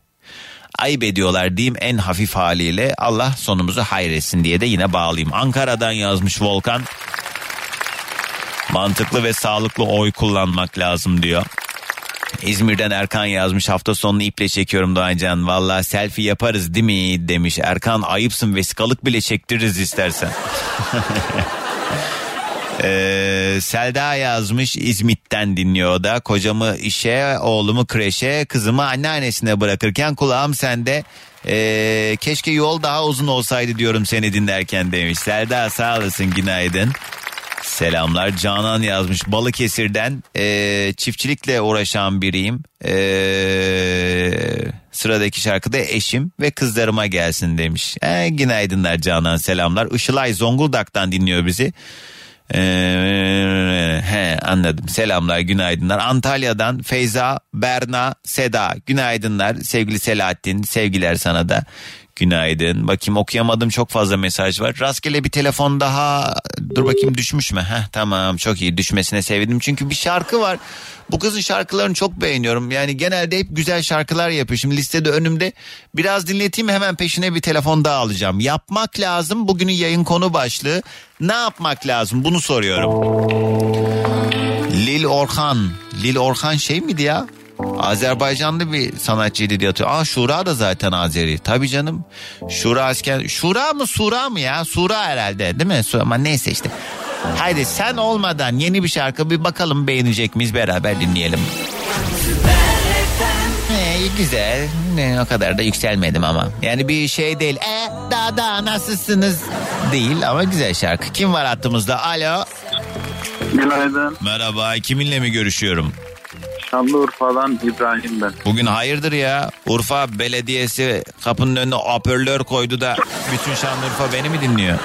ayıp ediyorlar diyeyim en hafif haliyle. Allah sonumuzu hayretsin diye de yine bağlayayım. Ankara'dan yazmış Volkan. Mantıklı ve sağlıklı oy kullanmak lazım diyor. İzmir'den Erkan yazmış hafta sonunu iple çekiyorum Doğancan. Valla selfie yaparız değil mi demiş. Erkan ayıpsın vesikalık bile çektiririz istersen. Ee, Selda yazmış İzmit'ten dinliyor da. Kocamı işe, oğlumu kreşe, kızımı anneannesine bırakırken kulağım sende. Ee, keşke yol daha uzun olsaydı diyorum seni dinlerken demiş. Selda sağ olasın günaydın. Selamlar Canan yazmış Balıkesir'den e, çiftçilikle uğraşan biriyim. E, sıradaki şarkıda eşim ve kızlarıma gelsin demiş. E, günaydınlar Canan selamlar. Işılay Zonguldak'tan dinliyor bizi. Ee, he anladım. Selamlar, günaydınlar. Antalya'dan Feyza, Berna, Seda. Günaydınlar sevgili Selahattin. Sevgiler sana da. Günaydın. Bakayım okuyamadım çok fazla mesaj var. Rastgele bir telefon daha dur bakayım düşmüş mü? Heh, tamam çok iyi düşmesine sevindim. Çünkü bir şarkı var. Bu kızın şarkılarını çok beğeniyorum. Yani genelde hep güzel şarkılar yapıyor. Şimdi listede önümde biraz dinleteyim hemen peşine bir telefon daha alacağım. Yapmak lazım bugünün yayın konu başlığı. Ne yapmak lazım bunu soruyorum. Lil Orhan. Lil Orhan şey miydi ya? Azerbaycanlı bir sanatçıydı diye hatırlıyorum. Aa Şura da zaten Azeri. Tabii canım. Şura asker. Şura mı Sura mı ya? Sura herhalde değil mi? Sura, ama neyse işte. Haydi sen olmadan yeni bir şarkı bir bakalım beğenecek miyiz beraber dinleyelim. İyi güzel. Ne, o kadar da yükselmedim ama. Yani bir şey değil. E daha daha nasılsınız? Değil ama güzel şarkı. Kim var hattımızda? Alo. Günaydın. Merhaba. Kiminle mi görüşüyorum? Şanlıurfa'dan İbrahim ben. Bugün hayırdır ya? Urfa Belediyesi kapının önüne hoparlör koydu da bütün Şanlıurfa beni mi dinliyor?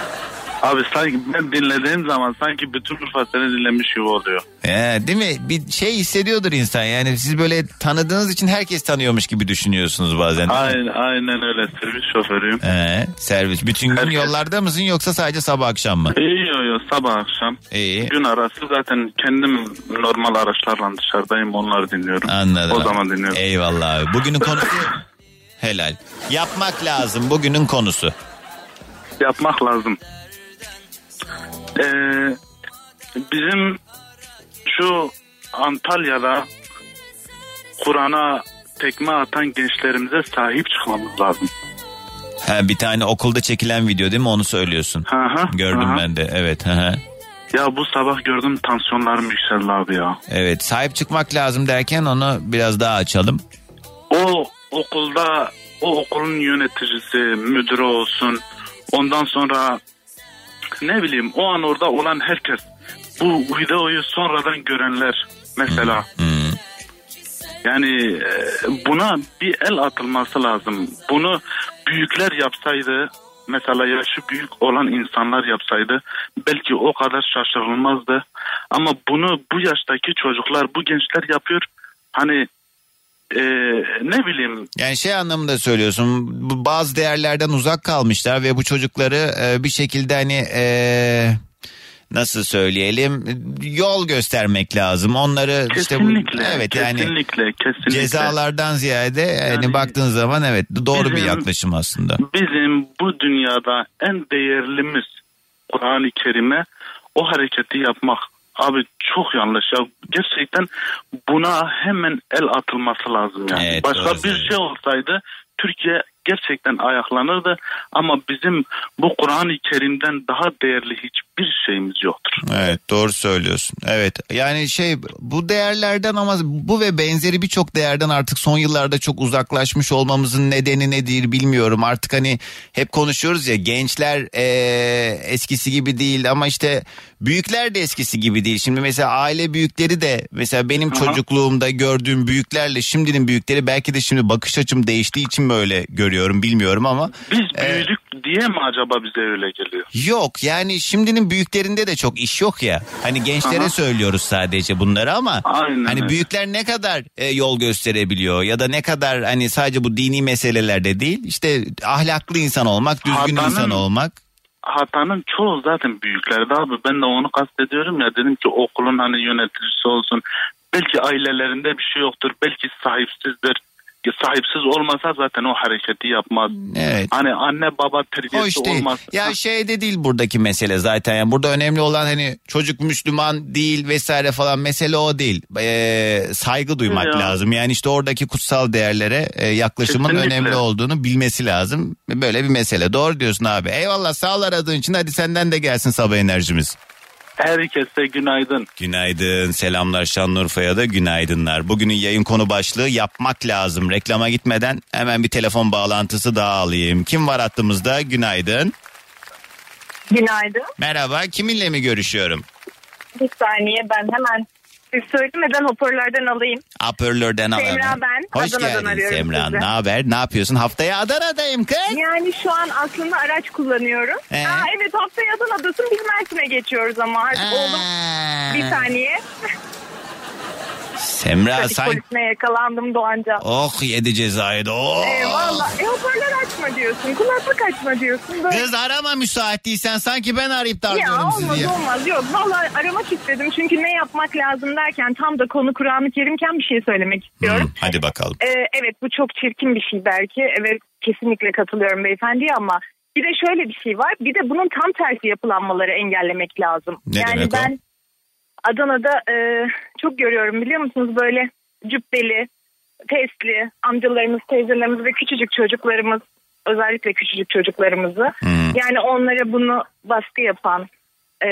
Abi sanki ben dinlediğim zaman sanki bütün Urfa seni dinlemiş gibi oluyor. Ee, değil mi? Bir şey hissediyordur insan. Yani siz böyle tanıdığınız için herkes tanıyormuş gibi düşünüyorsunuz bazen. Aynen, aynen öyle servis şoförüyüm. Ee, servis. Bütün gün Herkes- yollarda mısın yoksa sadece sabah akşam mı? İyi yo yo sabah akşam. İyi. Gün arası zaten kendim normal araçlarla dışarıdayım onları dinliyorum. Anladım. O zaman dinliyorum. Eyvallah abi. Bugünün konusu helal. Yapmak lazım bugünün konusu. Yapmak lazım. Ee, bizim şu Antalya'da Kur'an'a tekme atan gençlerimize sahip çıkmamız lazım. Ha, bir tane okulda çekilen video değil mi onu söylüyorsun? Hı hı, Gördüm hı hı. ben de evet. hı hı. Ya bu sabah gördüm tansiyonlarım yükseldi abi ya. Evet sahip çıkmak lazım derken onu biraz daha açalım. O okulda o okulun yöneticisi, müdürü olsun. Ondan sonra ne bileyim o an orada olan herkes. Bu videoyu sonradan görenler mesela. Hmm. Yani e, buna bir el atılması lazım. Bunu büyükler yapsaydı mesela yaşı büyük olan insanlar yapsaydı belki o kadar şaşırılmazdı. Ama bunu bu yaştaki çocuklar, bu gençler yapıyor. Hani e, ne bileyim Yani şey anlamında söylüyorsun bazı değerlerden uzak kalmışlar ve bu çocukları e, bir şekilde hani e, nasıl söyleyelim yol göstermek lazım. Onları işte bu, kesinlikle, evet yani kesinlikle, kesinlikle. cezalardan ziyade yani, Yani baktığın zaman evet doğru bir bizim- yaklaşım aslında. Bizim bu dünyada en değerlimiz Kur'an-ı Kerim'e o hareketi yapmak. Abi çok yanlış ya. Gerçekten buna hemen el atılması lazım yani. Evet, Başka bir şey olsaydı Türkiye gerçekten ayaklanırdı ama bizim bu Kur'an-ı Kerim'den daha değerli hiçbir şeyimiz yoktur. Evet doğru söylüyorsun. Evet yani şey bu değerlerden ama bu ve benzeri birçok değerden artık son yıllarda çok uzaklaşmış olmamızın nedeni nedir bilmiyorum. Artık hani hep konuşuyoruz ya gençler eee, eskisi gibi değil ama işte büyükler de eskisi gibi değil. Şimdi mesela aile büyükleri de mesela benim çocukluğumda gördüğüm büyüklerle şimdinin büyükleri belki de şimdi bakış açım değiştiği için böyle görüyorum bilmiyorum ama Biz Ee, büyüdük diye mi acaba bize öyle geliyor? Yok yani şimdinin büyüklerinde de çok iş yok ya. Hani gençlere Aha. söylüyoruz sadece bunları ama Aynen hani öyle. büyükler ne kadar e, yol gösterebiliyor ya da ne kadar hani sadece bu dini meselelerde değil işte ahlaklı insan olmak, düzgün Hatanın- insan olmak. hatanın çoğu zaten büyüklerde abi. Ben de onu kastediyorum ya dedim ki okulun hani yöneticisi olsun. Belki ailelerinde bir şey yoktur. Belki sahipsizdir. Sahipsiz olmasa zaten o hareketi yapmaz. Evet. Hani anne baba terbiyesi Hoş değil. olmaz. Ya şey de değil buradaki mesele zaten. Yani burada önemli olan hani çocuk Müslüman değil vesaire falan mesele o değil. Ee, saygı duymak Ya. lazım. Yani işte oradaki kutsal değerlere e, yaklaşımın Kesinlikle. önemli olduğunu bilmesi lazım. Böyle bir mesele. Doğru diyorsun abi. Eyvallah sağ ol aradığın için. Hadi senden de gelsin sabah enerjimiz. Herkese günaydın. Günaydın. Selamlar Şanlıurfa'ya da günaydınlar. Bugünün yayın konu başlığı yapmak lazım. Reklama gitmeden hemen bir telefon bağlantısı daha alayım. Kim var hattımızda? Günaydın. Günaydın. Merhaba. Kiminle mi görüşüyorum? Bir saniye ben hemen siz söylemeden hoparlörden alayım. Hoparlörden Semra alalım. ben. Hoş Adana'dan geldin Semra. Ne haber? Ne yapıyorsun? Haftaya Adana'dayım kız. Yani şu an aslında araç kullanıyorum. Ee? Aa, evet haftaya Adana'dasın biz Mersin'e geçiyoruz ama artık oğlum bir saniye. Semra Trafik sen... polisine yakalandım Doğanca. Oh yedi cezayı da. Oh. Eyvallah. E hoparlör açma diyorsun. Kulaklık açma diyorsun. Böyle... Kız arama müsait değilsen sanki ben arayıp Ya darlıyorum olmaz sizi ya. olmaz yok vallahi aramak istedim çünkü ne yapmak lazım derken tam da konu Kur'an-ı Kerimken bir şey söylemek istiyorum. Hmm, hadi bakalım. Ee, evet bu çok çirkin bir şey belki. Evet kesinlikle katılıyorum beyefendiye ama bir de şöyle bir şey var. Bir de bunun tam tersi yapılanmaları engellemek lazım. Ne yani demek o? ben Adana'da e, çok görüyorum biliyor musunuz böyle cübbeli, testli amcalarımız, teyzelerimiz ve küçücük çocuklarımız özellikle küçücük çocuklarımızı Hmm. yani onlara bunu baskı yapan e,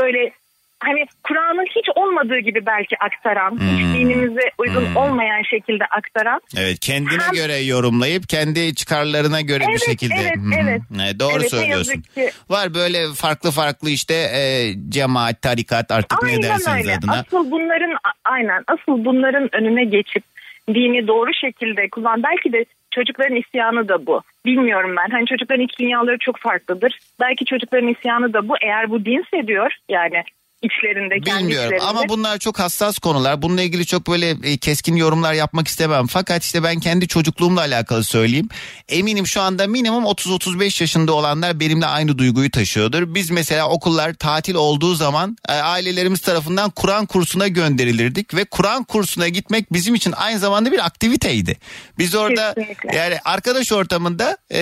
böyle hani Kur'an'ın hiç olmadığı gibi belki aktaran, hiç Hmm. dinimize uygun olmayan şekilde aktaran. Evet kendine Hem- göre yorumlayıp kendi çıkarlarına göre bir Evet, şekilde. evet, hı. evet. Evet, doğru Evet, ne söylüyorsun. ki. Var böyle farklı farklı işte e, cemaat, tarikat artık ne Aynen derseniz öyle. adına. Asıl bunların aynen asıl bunların önüne geçip dini doğru şekilde kullan. Belki de çocukların isyanı da bu. Bilmiyorum ben. Hani çocukların iç dünyaları çok farklıdır. Belki çocukların isyanı da bu. Eğer bu dinse diyor yani içlerinde kendi Bilmiyorum içlerinde. ama bunlar çok hassas konular. Bununla ilgili çok böyle e, keskin yorumlar yapmak istemem. Fakat işte ben kendi çocukluğumla alakalı söyleyeyim. Eminim şu anda minimum 30-35 yaşında olanlar benimle aynı duyguyu taşıyordur. Biz mesela okullar tatil olduğu zaman e, ailelerimiz tarafından Kur'an kursuna gönderilirdik ve Kur'an kursuna gitmek bizim için aynı zamanda bir aktiviteydi. Biz orada Kesinlikle. yani arkadaş ortamında e,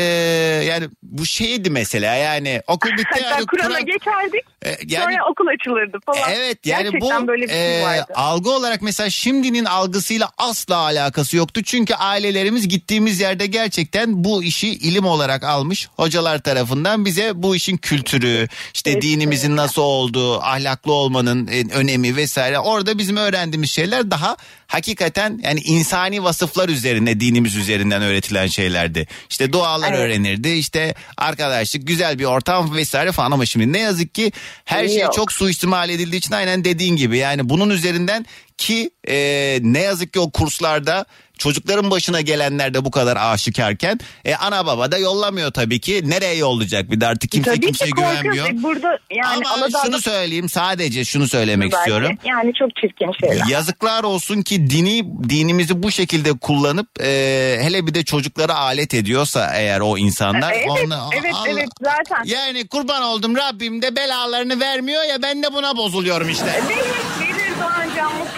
yani bu şeydi mesela yani okul bitti Hatta yani Kur'an'a Kur'an- geçerdik. E, yani- Sonra okul açılırdı falan. Evet yani Gerçekten bu böyle bir şey e, vardı. algı olarak mesela şimdinin algısıyla asla alakası yoktu. Çünkü ailelerimiz gittiğimiz yerde gerçekten bu işi ilim olarak almış. Hocalar tarafından bize bu işin kültürü, işte dinimizin nasıl olduğu, ahlaklı olmanın e, önemi vesaire. Orada bizim öğrendiğimiz şeyler daha hakikaten yani insani vasıflar üzerine dinimiz üzerinden öğretilen şeylerdi. İşte dualar Evet. öğrenirdi. işte arkadaşlık, güzel bir ortam vesaire falan ama şimdi ne yazık ki her şey çok suistimal edildiği için aynen dediğin gibi. Yani bunun üzerinden ki e, ne yazık ki o kurslarda çocukların başına gelenler de bu kadar aşikarken e, ana baba da yollamıyor tabii ki nereye yollayacak bir de artık kimse Tabii ki kimseye güvenmiyor. E, Burada yani Ama Aladağ'da şunu söyleyeyim sadece şunu söylemek belki. istiyorum. Yani çok çirkin şeyler. Yazıklar olsun ki dini dinimizi bu şekilde kullanıp e, hele bir de çocuklara alet ediyorsa eğer o insanlar. Evet, onu- evet, Allah- evet zaten. Yani kurban oldum Rabbim de belalarını vermiyor ya ben de buna bozuluyorum işte. Doğancan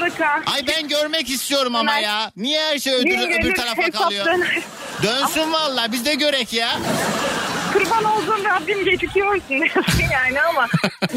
mutlaka. Ay ben görmek istiyorum ama ya. Niye her şey öbür, öbür tarafa kalıyor? döner. Dönsün valla biz de görek ya. Kurban olduğum Rabbim gecikiyorsun diyorsun yani ama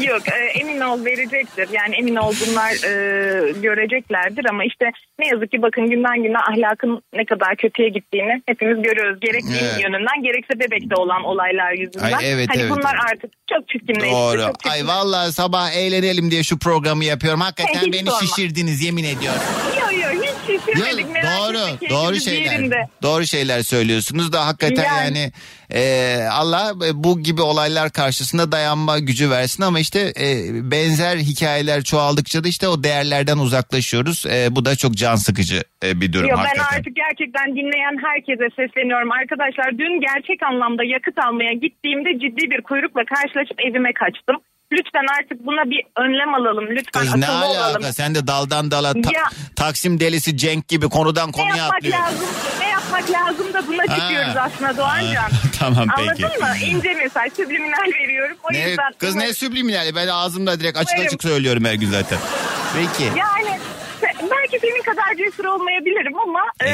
yok e, emin ol verecektir. Yani emin ol bunlar e, göreceklerdir ama işte ne yazık ki bakın günden güne ahlakın ne kadar kötüye gittiğini hepimiz görüyoruz. Gerek Evet. yönünden gerekse bebekte olan olaylar yüzünden. Ay, evet, hani evet, bunlar evet. artık çok çirkinleşti. Doğru. çok. Ay vallahi sabah eğlenelim diye şu programı yapıyorum. Hakikaten Hiç beni sorma. şişirdiniz yemin ediyorum. Yok yok hiç şişirmedik merak doğru doğru şeyler yerinde. doğru şeyler söylüyorsunuz da hakikaten yani, Yani. E, Allah bu gibi olaylar karşısında dayanma gücü versin ama işte e, benzer hikayeler çoğaldıkça da işte o değerlerden uzaklaşıyoruz. E, bu da çok can sıkıcı e, bir durum Yok ben hakikaten. artık gerçekten dinleyen herkese sesleniyorum. Arkadaşlar dün gerçek anlamda yakıt almaya gittiğimde ciddi bir kuyrukla karşılaşıp evime kaçtım. Lütfen artık buna bir önlem alalım. Lütfen Kız ne alaka olalım. sen de daldan dala ta- Ya. Taksim delisi Cenk gibi konudan Ne konuya yapmak atlıyor. lazım? Yapmak lazım da buna çıkıyoruz aslında Doğancan. Tamam, peki. Anladın mı? İnce mesaj, subliminal veriyorum. O Ne, yüzden kız ne subliminali ben ağzımda direkt açık Umarım. açık söylüyorum her gün zaten. Peki. Yani belki senin kadar cesur olmayabilirim ama e,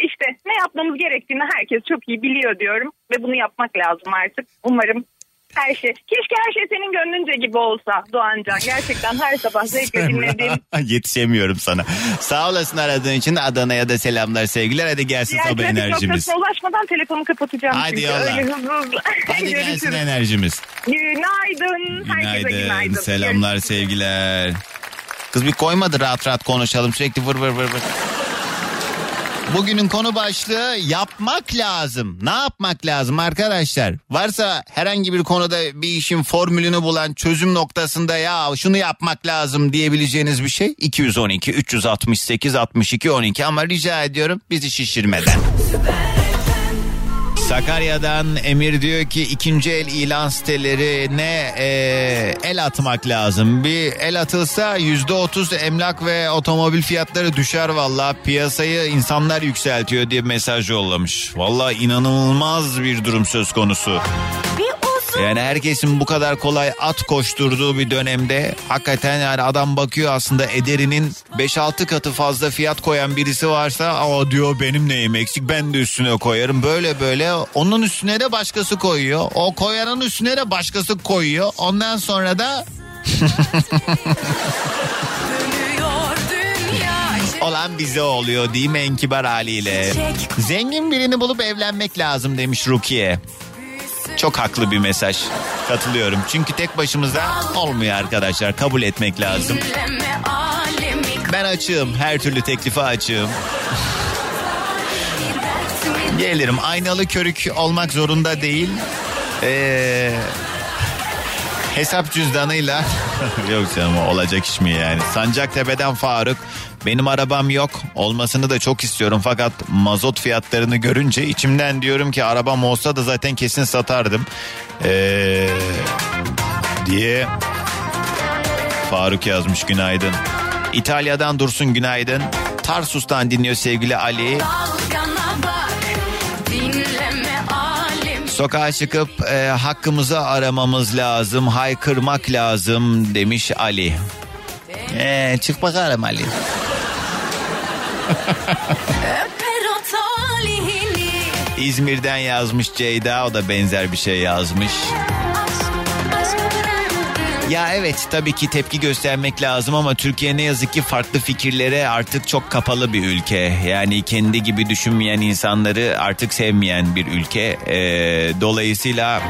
işte ne yapmamız gerektiğini herkes çok iyi biliyor diyorum ve bunu yapmak lazım artık. Umarım her şey. Keşke her şey senin gönlünce gibi olsa Doğancan. Gerçekten her sabah zevkle dinlediğim. Yetişemiyorum sana. Sağ olasın aradığın için Adana'ya da selamlar sevgiler. Hadi gelsin Diğer sabah enerjimiz. ulaşmadan telefonu kapatacağım. Hadi çünkü. yolla. Öyle hızlı hızlı. Hadi gelsin enerjimiz. Günaydın. Herkese Günaydın. günaydın. Selamlar sevgiler. Kız bir koymadı rahat rahat konuşalım. Sürekli vır vır vır vır. Bugünün konu başlığı yapmak lazım. Ne yapmak lazım arkadaşlar? Varsa herhangi bir konuda bir işin formülünü bulan çözüm noktasında ya şunu yapmak lazım diyebileceğiniz bir şey 212 368 62 12 ama rica ediyorum bizi şişirmeden. Sakarya'dan Emir diyor ki ikinci el ilan sitelerine e, el atmak lazım. Bir el atılsa yüzde otuz emlak ve otomobil fiyatları düşer valla. Piyasayı insanlar yükseltiyor diye mesaj yollamış. Valla inanılmaz bir durum söz konusu. Yani herkesin bu kadar kolay at koşturduğu bir dönemde hakikaten yani adam bakıyor aslında ederinin 5-6 katı fazla fiyat koyan birisi varsa aa diyor benim neyim eksik ben de üstüne koyarım. Böyle böyle onun üstüne de başkası koyuyor. O koyanın üstüne de başkası koyuyor. Ondan sonra da olan bize oluyor değil mi en kibar haliyle. Zengin birini bulup evlenmek lazım demiş Rukiye. Çok haklı bir mesaj. Katılıyorum. Çünkü tek başımıza olmuyor arkadaşlar. Kabul etmek lazım. Ben açığım. Her türlü teklife açığım. Gelirim. Aynalı körük olmak zorunda değil. Ee, hesap cüzdanıyla. Yok canım olacak iş mi yani? Sancaktepe'den Faruk benim arabam yok olmasını da çok istiyorum fakat mazot fiyatlarını görünce içimden diyorum ki arabam olsa da zaten kesin satardım. Ee, diye Faruk yazmış günaydın. İtalya'dan Dursun günaydın. Tarsus'tan dinliyor sevgili Ali. Dalgana bak Sokağa çıkıp e, hakkımızı aramamız lazım, haykırmak lazım demiş Ali. Ee, çık bakalım Ali. İzmir'den yazmış Ceyda, o da benzer bir şey yazmış. Ya evet tabii ki tepki göstermek lazım ama Türkiye ne yazık ki farklı fikirlere artık çok kapalı bir ülke. Yani kendi gibi düşünmeyen insanları artık sevmeyen bir ülke. Ee, dolayısıyla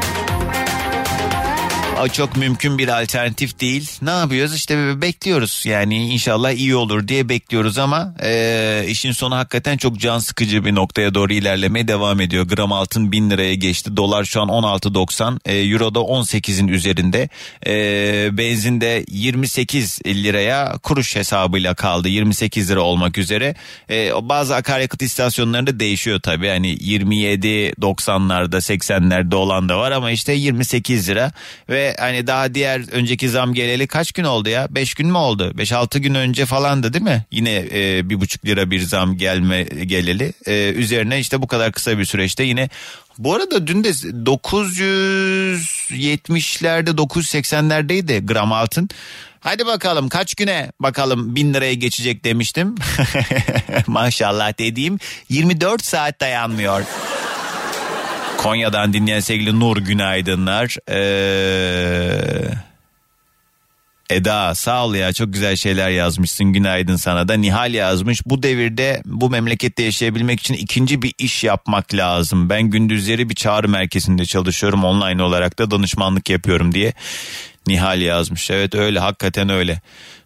çok mümkün bir alternatif değil. Ne yapıyoruz? İşte bekliyoruz. Yani inşallah iyi olur diye bekliyoruz ama e, işin sonu hakikaten çok can sıkıcı bir noktaya doğru ilerlemeye devam ediyor. Gram altın 1000 liraya geçti. Dolar şu an 16.90 e, euro da 18'in üzerinde. E, benzin de 28 liraya kuruş hesabıyla kaldı. 28 lira olmak üzere. E, bazı akaryakıt istasyonlarında değişiyor tabii. Hani 27 90'larda 80'lerde olan da var ama işte 28 lira ve hani daha diğer önceki zam geleli kaç gün oldu ya? 5 gün mü oldu? 5-6 gün önce falandı değil mi? Yine e, bir buçuk lira bir zam gelme geleli. E, üzerine işte bu kadar kısa bir süreçte yine bu arada dün de 970'lerde 980'lerdeydi gram altın. Hadi bakalım kaç güne bakalım bin liraya geçecek demiştim. Maşallah dediğim 24 saat dayanmıyor. Konya'dan dinleyen sevgili Nur günaydınlar. Ee, Eda sağ ol ya çok güzel şeyler yazmışsın günaydın sana da. Nihal yazmış bu devirde bu memlekette yaşayabilmek için ikinci bir iş yapmak lazım. Ben gündüzleri bir çağrı merkezinde çalışıyorum online olarak da danışmanlık yapıyorum diye. Nihal yazmış evet öyle hakikaten öyle.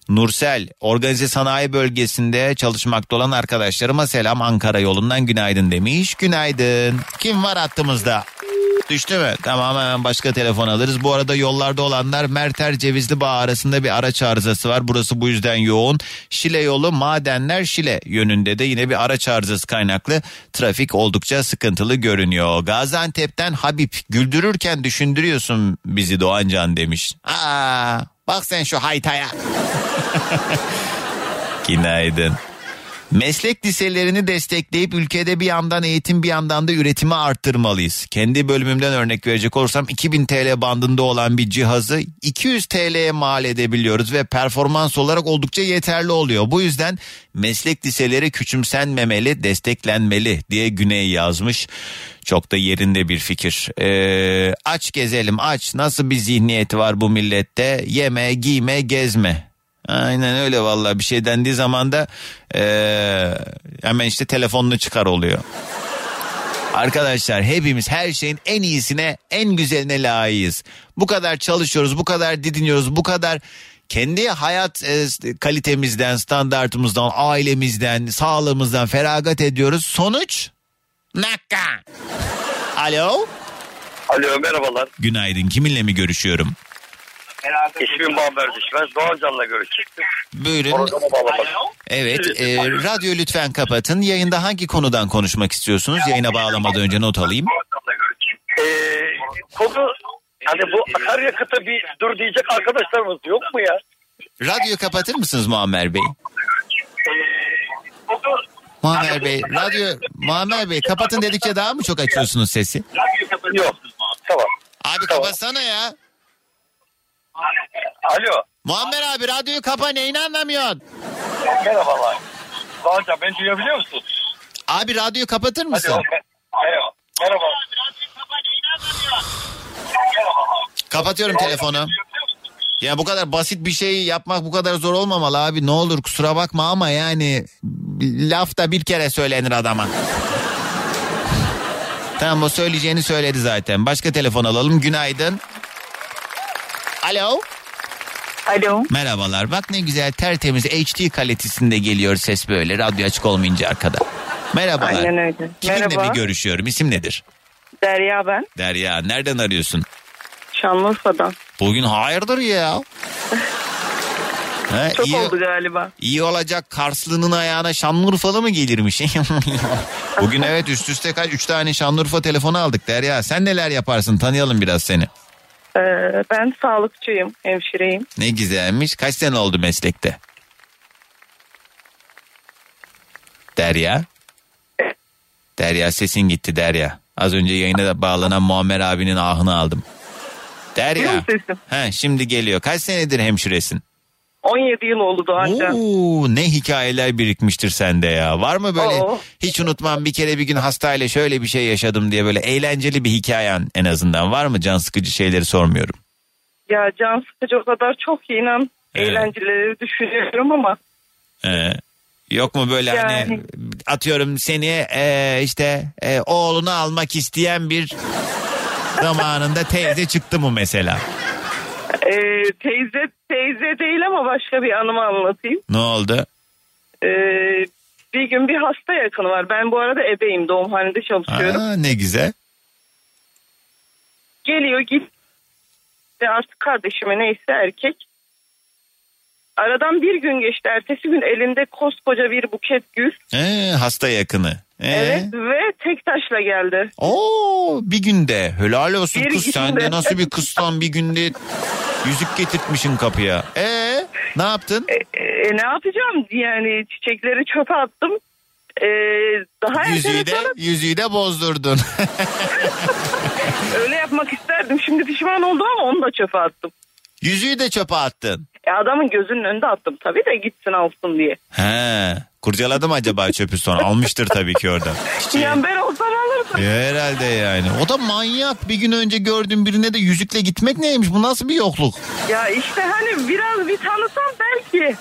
Nursel organize sanayi bölgesinde çalışmakta olan arkadaşlarıma selam Ankara yolundan günaydın demiş. Günaydın. Kim var hattımızda? Düştü mü? Tamam hemen başka telefon alırız. Bu arada yollarda olanlar Merter Cevizli Bağ arasında bir araç arızası var. Burası bu yüzden yoğun. Şile yolu Madenler Şile yönünde de yine bir araç arızası kaynaklı trafik oldukça sıkıntılı görünüyor. Gaziantep'ten Habib güldürürken düşündürüyorsun bizi Doğancan demiş. Aa, bak sen şu haytaya. Günaydın. Meslek liselerini destekleyip ülkede bir yandan eğitim bir yandan da üretimi arttırmalıyız. Kendi bölümümden örnek verecek olursam 2000 TL bandında olan bir cihazı 200 TL'ye mal edebiliyoruz ve performans olarak oldukça yeterli oluyor. Bu yüzden meslek liseleri küçümsenmemeli, desteklenmeli diye Güney yazmış. Çok da yerinde bir fikir. Ee, aç gezelim aç. Nasıl bir zihniyeti var bu millette? Yeme, giyme, gezme. Aynen öyle vallahi bir şey dendiği zaman da ee, hemen işte telefonunu çıkar oluyor. Arkadaşlar hepimiz her şeyin en iyisine en güzeline layığız. Bu kadar çalışıyoruz bu kadar didiniyoruz bu kadar kendi hayat e, kalitemizden standartımızdan ailemizden sağlığımızdan feragat ediyoruz. Sonuç nakka. Alo. Alo merhabalar. Günaydın kiminle mi görüşüyorum? İsmim Muammer Düşmez. Doğancan'la görüşecektim. Buyurun. Evet, e, radyo lütfen kapatın. Yayında hangi konudan konuşmak istiyorsunuz? Yayına bağlamadan önce not alayım. Ee, konu hani bu akaryakıta bir dur diyecek arkadaşlarımız yok mu ya? Radyoyu kapatır mısınız Muammer Bey? Muammer Bey, radyo Muammer Bey kapatın dedikçe daha mı çok açıyorsunuz sesi? Yok. Tamam. Abi kapatsana ya. Alo. Muammer abi radyoyu kapa neyini anlamıyorsun? Merhabalar. Doğancan beni duyabiliyor musun? Abi radyoyu kapatır mısın? Alo. Merhaba. Kapatıyorum telefonu. Ya bu kadar basit bir şey yapmak bu kadar zor olmamalı abi. Ne olur kusura bakma ama yani laf da bir kere söylenir adama. Tamam o söyleyeceğini söyledi zaten. Başka telefon alalım. Günaydın. Alo. Alo. Merhabalar. Bak ne güzel tertemiz HD kalitesinde geliyor ses böyle. Radyo açık olmayınca arkada. Merhabalar. Aynen öyle. Kiminle Merhaba. mi görüşüyorum? İsim nedir? Derya ben. Derya. Nereden arıyorsun? Şanlıurfa'dan. Bugün hayırdır ya? Ha, Çok iyi, oldu galiba. iyi olacak Karslı'nın ayağına Şanlıurfalı mı gelirmiş? Bugün evet üst üste kaç? Üç tane Şanlıurfa telefonu aldık Derya. Sen neler yaparsın? Tanıyalım biraz seni. Ee, ben sağlıkçıyım, hemşireyim. Ne güzelmiş. Kaç sene oldu meslekte? Derya. Derya sesin gitti Derya. Az önce yayına da bağlanan Muammer abinin ahını aldım. Derya. Musun sesim? He, şimdi geliyor. Kaç senedir hemşiresin? 17 yıl oldu Doğancan. Oo, ne hikayeler birikmiştir sende ya. Var mı böyle Oo. hiç unutmam bir kere bir gün hastayla şöyle bir şey yaşadım diye böyle eğlenceli bir hikayen en azından var mı? Can sıkıcı şeyleri sormuyorum. Ya can sıkıcı o kadar çok ki inan Evet. eğlenceleri düşünüyorum ama Ee, yok mu böyle hani Yani. atıyorum seni e, işte e, oğlunu almak isteyen bir zamanında teyze çıktı mı mesela? e, teyze teyze değil ama başka bir anımı anlatayım. Ne oldu? E, bir gün bir hasta yakını var. Ben bu arada ebeyim doğumhanede çalışıyorum. Aa, ne güzel. Geliyor git ve artık kardeşime neyse erkek. Aradan bir gün geçti. Ertesi gün elinde koskoca bir buket gül. Ee, hasta yakını. Ee? Evet ve tek taşla geldi. Oo bir günde helal olsun Bir kız sen de günde. nasıl bir kızsan bir günde yüzük getirtmişin kapıya. Ee ne yaptın? E, ne yapacağım? Yani çiçekleri çöpe attım. E, daha Yüzüğü de, yüzüğü de bozdurdun. öyle yapmak isterdim. Şimdi pişman oldum ama onu da çöpe attım. yüzüğü de çöpe attın. E, adamın gözünün önünde attım tabii de gitsin alsın diye. He kurcaladım acaba çöpü sonra almıştır tabii ki oradan. Çiçeği. Yani ben olsam alırdım. E, Herhalde yani. O da manyak. Bir gün önce gördüğüm birine de yüzükle gitmek neymiş? Bu nasıl bir yokluk? Ya işte hani biraz bir tanısam belki.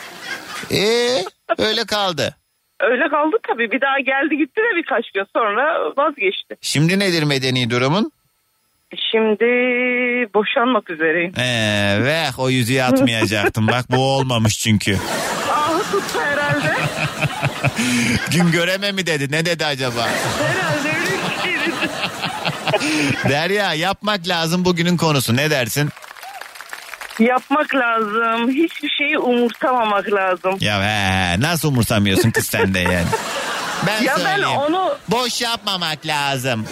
Ee, öyle kaldı. Öyle kaldı tabii. Bir daha geldi gitti de birkaç gün sonra vazgeçti. Şimdi nedir medeni durumun? Şimdi boşanmak üzereyim. Ee, ve o yüzüğü atmayacaktım. Bak bu olmamış çünkü. Ahı tuttu herhalde. Gün göreme mi dedi? Ne dedi acaba? herhalde öyle bir şey dedi. Derya yapmak lazım bugünün konusu. Ne dersin? Yapmak lazım. Hiçbir şeyi umursamamak lazım. Ya he, nasıl umursamıyorsun kız sen de yani? Ben ya ben söyleyeyim. onu Boş yapmamak lazım.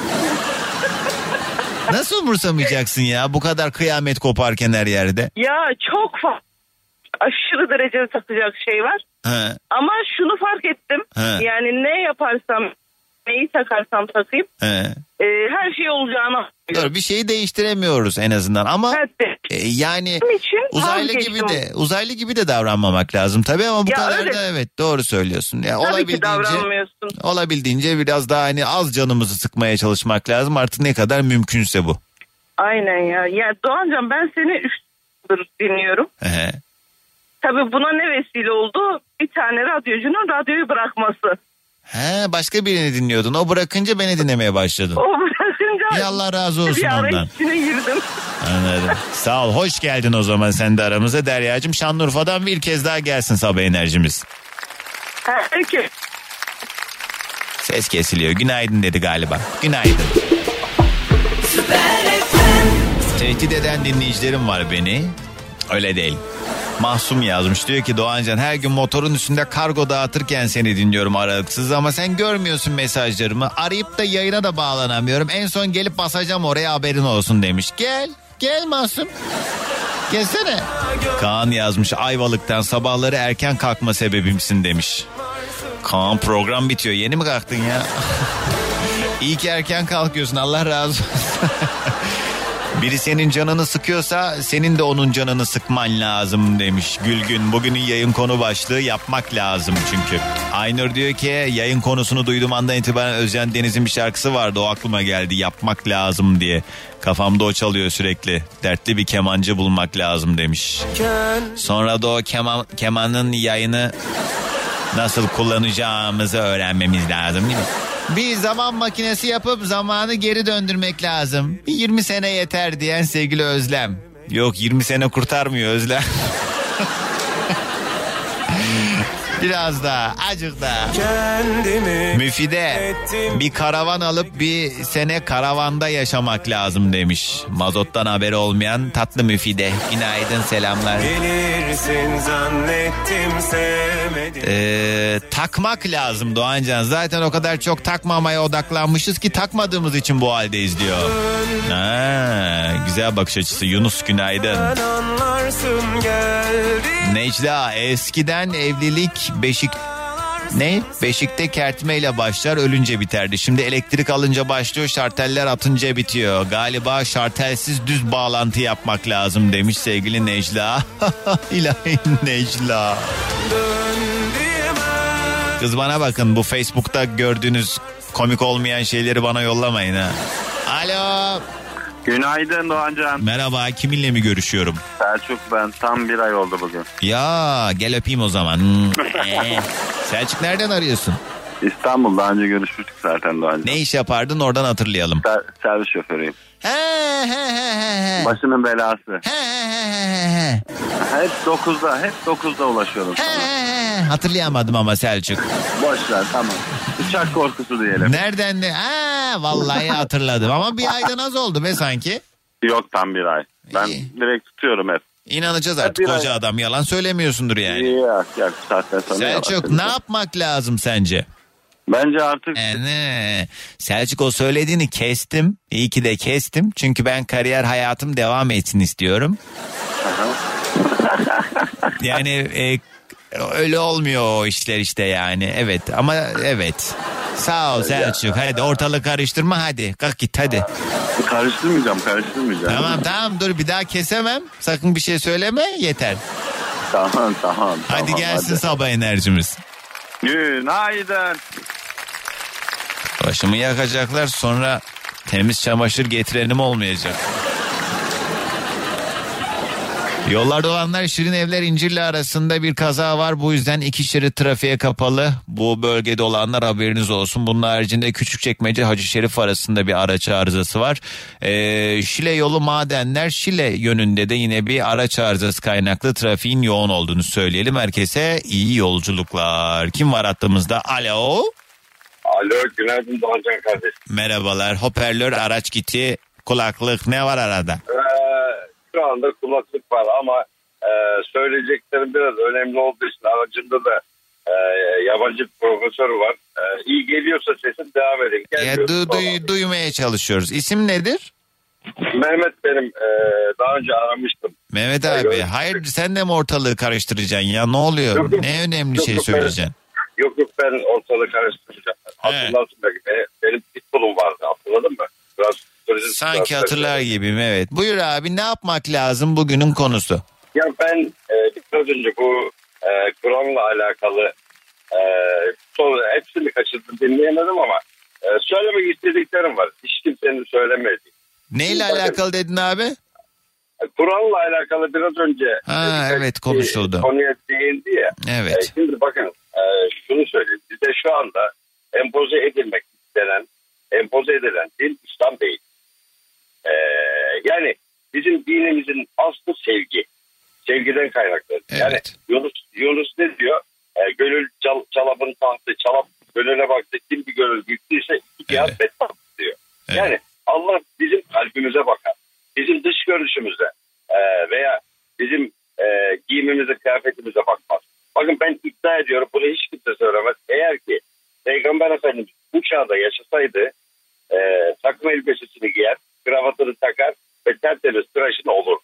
Nasıl umursamayacaksın ya bu kadar kıyamet koparken her yerde? ya çok fa- aşırı derecede takacak şey var. He. Ama şunu fark ettim. He. Yani ne yaparsam neyi takarsam takayım He. e, her şey olacağını Dur bir şeyi değiştiremiyoruz en azından ama e, yani için uzaylı vazgeçtim. gibi de uzaylı gibi de davranmamak lazım tabii ama bu Ya kadar öyle. da evet doğru söylüyorsun. Ya Tabii ki olabildiğince davranmıyorsun. olabildiğince biraz daha hani az canımızı sıkmaya çalışmak lazım artık ne kadar mümkünse bu. Aynen ya. Ya Doğancan ben seni üç yıldır dinliyorum. He. Tabii buna ne vesile oldu? Bir tane radyocunun radyoyu bırakması. He, başka birini dinliyordun. O bırakınca beni dinlemeye başladın. O bırakınca Ya Allah razı olsun bir ondan. içine girdim. Anladım. Sağ ol. Hoş geldin o zaman sen de aramıza Derya'cığım. Şanlıurfa'dan bir kez daha gelsin sabah enerjimiz. Herkes. Ses kesiliyor. Günaydın dedi galiba. Günaydın. Tehdit eden dinleyicilerim var beni. Öyle değil. Mahsum yazmış diyor ki Doğancan her gün motorun üstünde kargo dağıtırken seni dinliyorum aralıksız ama sen görmüyorsun mesajlarımı. Arayıp da yayına da bağlanamıyorum. En son gelip basacağım oraya haberin olsun demiş. Gel, gel Mahsum. Gelsene. Kaan yazmış Ayvalık'tan sabahları erken kalkma sebebimsin demiş. Kaan program bitiyor yeni mi kalktın ya? İyi ki erken kalkıyorsun Allah razı olsun. Biri senin canını sıkıyorsa senin de onun canını sıkman lazım demiş Gülgün. Bugünün yayın konu başlığı yapmak lazım çünkü. Aynur diyor ki yayın konusunu duyduğum andan itibaren Özcan Deniz'in bir şarkısı vardı o aklıma geldi yapmak lazım diye. Kafamda o çalıyor sürekli. Dertli bir kemancı bulmak lazım demiş. Sonra da o keman, kemanın yayını nasıl kullanacağımızı öğrenmemiz lazım değil mi? Bir zaman makinesi yapıp zamanı geri döndürmek lazım. Bir 20 sene yeter diyen sevgili Özlem. Yok 20 sene kurtarmıyor Özlem. Biraz daha, acık daha. Müfide bir karavan alıp bir sene karavanda yaşamak lazım demiş. Mazottan haberi olmayan tatlı müfide. Günaydın selamlar. Gelirsin zannettim sevmedim. Ee, takmak lazım Doğancan. Zaten o kadar çok takmamaya odaklanmışız ki takmadığımız için bu haldeyiz diyor. Ha, güzel bakış açısı Yunus günaydın. Necla eskiden evlilik beşik ne? Beşikte kertmeyle başlar ölünce biterdi. Şimdi elektrik alınca başlıyor şarteller atınca bitiyor. Galiba şartelsiz düz bağlantı yapmak lazım demiş sevgili Necla. İlahi Necla. Kız bana bakın bu Facebook'ta gördüğünüz komik olmayan şeyleri bana yollamayın ha. Alo. Günaydın Doğancan. Merhaba kiminle mi görüşüyorum? Selçuk ben tam bir ay oldu bugün. Ya gel öpeyim o zaman. Hmm. Ee, Selçuk nereden arıyorsun? İstanbul'da önce görüşmüştük zaten Doğancan. Ne iş yapardın oradan hatırlayalım. Ser- servis şoförüyüm. He he he he he. Başının belası. He he he he. Hep 9'da, hep 9'da ulaşıyorum sana. He, Hatırlayamadım ama Selçuk. Boş ver tamam. Uçak korkusu diyelim. Nereden de? Ha, vallahi hatırladım ama bir aydan az oldu be sanki. Yok tam bir ay. Ben direkt tutuyorum hep. İnanacağız artık bir koca ay. adam yalan söylemiyorsundur yani. Yok yok bu saatten sonra Selçuk ne yapmak lazım sence? Bence artık E, ne? Selçuk o söylediğini kestim. İyi ki de kestim. Çünkü ben kariyer hayatım devam etsin istiyorum. yani e, öyle olmuyor o işler işte yani. Evet ama evet. Sağ ol Selçuk. Hadi ortalık karıştırma hadi. Kalk git hadi. karıştırmayacağım karıştırmayacağım. Tamam tamam dur bir daha kesemem. Sakın bir şey söyleme yeter. Tamam tamam. Hadi tamam, gelsin sabah enerjimiz. Günaydın. Başımı yakacaklar sonra temiz çamaşır getirenim olmayacak. Yollarda olanlar Şirin Evler İncirli arasında bir kaza var. Bu yüzden iki şerit trafiğe kapalı. Bu bölgede olanlar haberiniz olsun. Bunun haricinde Küçükçekmece Hacı Şerif arasında bir araç arızası var. Ee, Şile yolu madenler Şile yönünde de yine bir araç arızası kaynaklı trafiğin yoğun olduğunu söyleyelim. Herkese iyi yolculuklar. Kim var hattımızda? Alo. Alo günaydın Doğancan kardeş. Merhabalar. Hoparlör, araç kiti, kulaklık ne var arada? Ee, şu anda kulaklık var ama e, söyleyeceklerim biraz önemli olduğu için aracımda da e, yabancı bir profesör var. E, iyi geliyorsa sesim devam edin. Ya, du- duy- duymaya çalışıyoruz. İsim nedir? Mehmet benim e, daha önce aramıştım. Mehmet abi. Hayır sen de mi ortalığı karıştıracaksın ya? Ne oluyor? Yok, yok. Ne önemli Yok, şey yok, söyleyeceksin? Yok yok ben ortalığı karıştıracağım. Hatırlarsın belki benim, benim pitbullum vardı hatırladın mı? Biraz Sanki hatırlar gibiyim evet. Buyur abi ne yapmak lazım bugünün konusu? Ya ben e, biraz önce bu e, Kur'an'la alakalı e, sonra hepsini kaçırdım dinleyemedim ama e, söylemek istediklerim var. Hiç kimsenin söylemediği. Neyle Bakın, alakalı dedin abi? e, Kur'an'la alakalı biraz önce Ha evet konuşuldu. konuya değindi ya. Evet. E, şimdi bakın e, şunu söyleyeyim. Bize şu anda empoze edilmek istenen, empoze edilen din İslam değil. E, yani bizim dinimizin aslı sevgi. Sevgiden kaynaklanır. Yani Yunus, Yunus ne diyor? E, gönül çal, çalabın tahtı, çalap gönüle baktı. Kim bir gönül gittiyse iki evet. bedbaht diyor. Yani Allah bizim kalbimize bakar. Bizim dış görünüşümüze e, veya bizim e, giyimimize, kıyafetimize bakmaz. Bakın ben iddia ediyorum bunu hiç kimse söylemez. Eğer ki Peygamber Efendimiz bu çağda yaşasaydı e, takım elbisesini giyer, kravatını takar ve tertemiz tıraşını olur.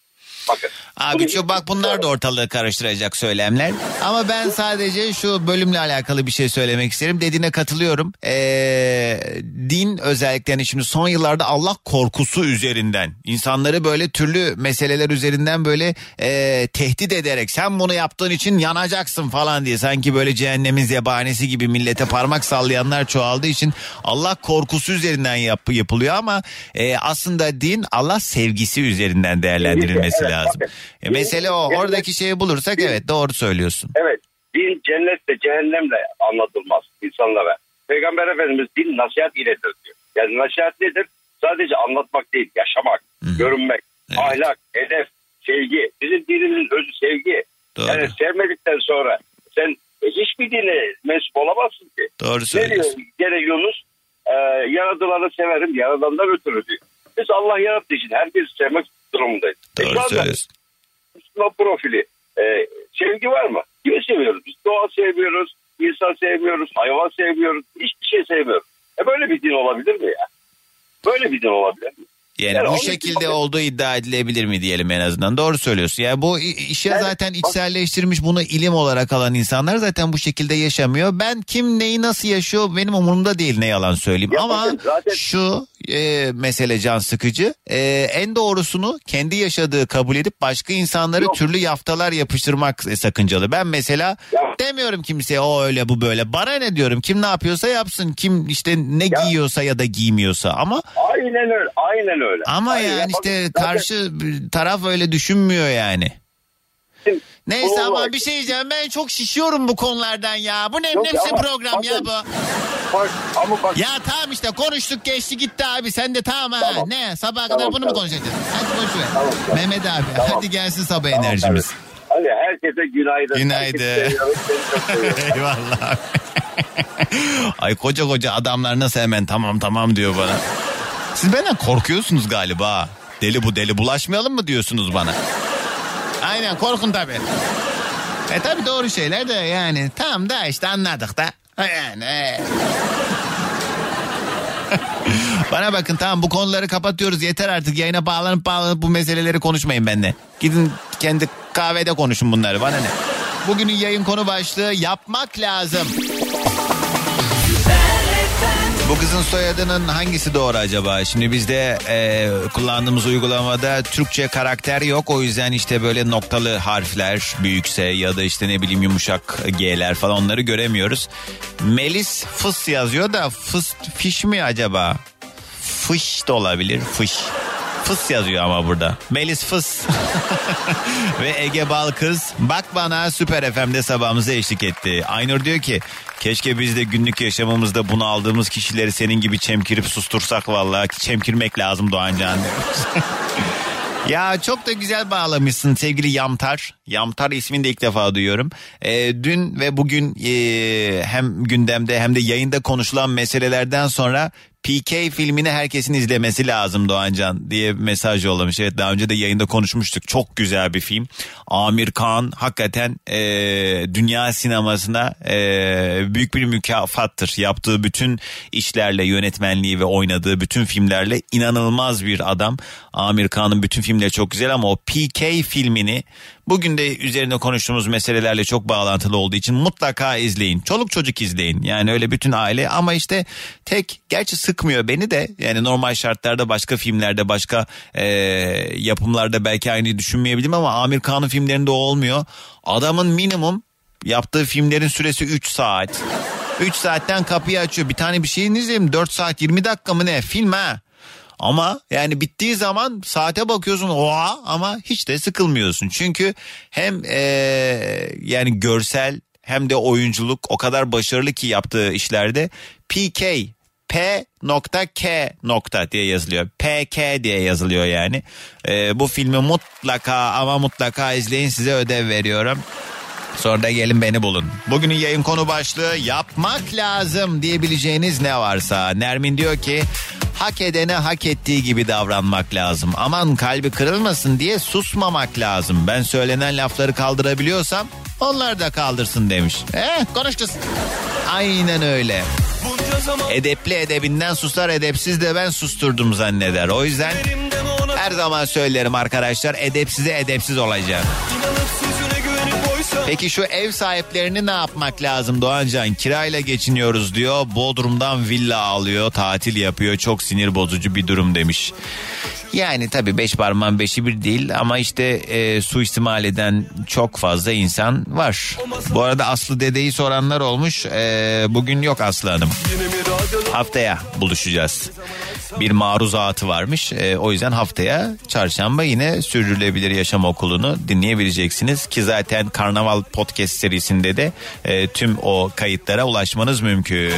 Bakın. Abi şu bak bunlar da ortalığı karıştıracak söylemler. Ama ben sadece şu bölümle alakalı bir şey söylemek isterim. Dediğine katılıyorum. Ee, din özellikle hani şimdi son yıllarda Allah korkusu üzerinden insanları böyle türlü meseleler üzerinden böyle ee, tehdit ederek sen bunu yaptığın için yanacaksın falan diye sanki böyle cehennemin zebanesi gibi millete parmak sallayanlar çoğaldığı için Allah korkusu üzerinden yap, yapılıyor ama ee, aslında din Allah sevgisi üzerinden değerlendirilmesi Evet, lazım. bakın. E, mesele o. Din- Oradaki şeyi bulursak evet doğru söylüyorsun. Evet. Din cennetle cehennemle anlatılmaz insanlara. Peygamber Efendimiz din nasihat iledir diyor. Yani nasihat nedir? Sadece anlatmak değil, yaşamak, görünmek, ahlak, hedef, sevgi. Bizim dinimizin özü sevgi. Doğru. Yani sevmedikten sonra sen hiçbir dine mensup olamazsın ki. Doğru Ne diyor? söylüyorsun. Yunus e, yaradılanı severim, yaradandan ötürü diyor. Biz Allah yarattığı için herkesi sevmek durumundayız. E, şu Doğru anda söylüyorsun. Müslüman profili. E, sevgi var mı? Kimi seviyoruz? Biz doğa sevmiyoruz, insan sevmiyoruz, hayvan sevmiyoruz, hiçbir şey sevmiyoruz. E böyle bir din olabilir mi ya? Böyle bir din olabilir mi? Yani, Yani bu şekilde için- olduğu iddia edilebilir mi diyelim en azından. Doğru söylüyorsun. Yani bu işe zaten içselleştirmiş bunu ilim olarak alan insanlar zaten bu şekilde yaşamıyor. Ben kim neyi nasıl yaşıyor benim umurumda değil ne yalan söyleyeyim. Ya Ama bakın zaten- şu e, mesele can sıkıcı. E, en doğrusunu kendi yaşadığı kabul edip başka insanlara türlü yaftalar yapıştırmak e, sakıncalı. Ben mesela demiyorum kimseye o öyle bu böyle. Bana ne diyorum kim ne yapıyorsa yapsın. Kim işte ne giyiyorsa ya da giymiyorsa ama Aynen öyle, aynen öyle. Ama Aynen. yani işte zaten- karşı taraf öyle düşünmüyor yani. Neyse ama bir şey diyeceğim ben çok şişiyorum bu konulardan ya. Bu ne Yok nefsi ama program ya bu. Bak, ama bak. Ya tamam işte konuştuk geçti gitti abi sen de tamam ha. Ne sabaha kadar Tamam, bunu mu tamam. konuşacağız? Hadi boş ver. Tamam, tamam. Mehmet abi Tamam. hadi gelsin sabah Tamam, enerjimiz. tabii. Hadi herkese günaydın. Günaydın. Seviyorum. Eyvallah. Ay koca koca adamlar nasıl hemen tamam tamam diyor bana. Siz benden korkuyorsunuz galiba. Deli bu deli bulaşmayalım mı diyorsunuz bana? Aynen korkun tabii. E tabii doğru şeyler de yani tamam da işte anladık da. Yani. e. Bana bakın tamam bu konuları kapatıyoruz yeter artık yayına bağlanıp bağlanıp bu meseleleri konuşmayın benimle. Gidin kendi kahvede konuşun bunları bana ne. Bugünün yayın konu başlığı yapmak lazım. Bu kızın soyadının hangisi doğru acaba? Şimdi bizde e, kullandığımız uygulamada Türkçe karakter yok. O yüzden işte böyle noktalı harfler büyükse ya da işte ne bileyim yumuşak G'ler falan onları göremiyoruz. Melis fıs yazıyor da fıs fiş mi acaba? Fış da olabilir fış. Fıs yazıyor ama burada. Melis Fıs ve Ege Balkız bak bana Süper FM'de sabahımıza eşlik etti. Aynur diyor ki keşke biz de günlük yaşamımızda bunu aldığımız kişileri senin gibi çemkirip sustursak vallahi çemkirmek lazım Doğancan diyor. Ya çok da güzel bağlamışsın sevgili Yamtar. Yamtar ismini de ilk defa duyuyorum. Ee, dün ve bugün e, hem gündemde hem de yayında konuşulan meselelerden sonra PK filmini herkesin izlemesi lazım Doğancan diye mesaj yollamış. Evet daha önce de yayında konuşmuştuk. Çok güzel bir film. Amir Khan hakikaten e, dünya sinemasına e, büyük bir mükafattır. Yaptığı bütün işlerle yönetmenliği ve oynadığı bütün filmlerle inanılmaz bir adam. Amir Khan'ın bütün filmleri çok güzel ama o PK filmini bugün de üzerine konuştuğumuz meselelerle çok bağlantılı olduğu için mutlaka izleyin. Çoluk çocuk izleyin. Yani öyle bütün aile ama işte tek gerçi sıkmıyor beni de yani normal şartlarda başka filmlerde başka e, yapımlarda belki aynı düşünmeyebilirim ama Amir Khan'ın filmlerinde o olmuyor. Adamın minimum yaptığı filmlerin süresi 3 saat. 3 saatten kapıyı açıyor. Bir tane bir şeyini izleyeyim 4 saat 20 dakika mı ne film ha. Ama yani bittiği zaman saate bakıyorsun oha ama hiç de sıkılmıyorsun. Çünkü hem eee, yani görsel hem de oyunculuk o kadar başarılı ki yaptığı işlerde PK P nokta K nokta diye yazılıyor. PK diye yazılıyor yani. Eee, bu filmi mutlaka ama mutlaka izleyin size ödev veriyorum. Sonra da gelin beni bulun. Bugünün yayın konu başlığı yapmak lazım diyebileceğiniz ne varsa. Nermin diyor ki hak edene hak ettiği gibi davranmak lazım. Aman kalbi kırılmasın diye susmamak lazım. Ben söylenen lafları kaldırabiliyorsam onlar da kaldırsın demiş. Eh konuş. Aynen öyle. Edepli edebinden susar edepsiz de ben susturdum zanneder. O yüzden her zaman söylerim arkadaşlar edepsize edepsiz olacağım. Peki şu ev sahiplerini ne yapmak lazım Doğancan? Kirayla geçiniyoruz diyor. Bodrum'dan villa alıyor, tatil yapıyor. Çok sinir bozucu bir durum demiş. Yani tabii beş parmağın beşi bir değil ama işte e, suistimal eden çok fazla insan var. Bu arada Aslı dedeyi soranlar olmuş. E, bugün yok Aslı Hanım. Haftaya buluşacağız. Bir maruzatı varmış. E, o yüzden haftaya çarşamba yine Sürdürülebilir Yaşam Okulu'nu dinleyebileceksiniz. Ki zaten Karnaval Podcast serisinde de e, tüm o kayıtlara ulaşmanız mümkün.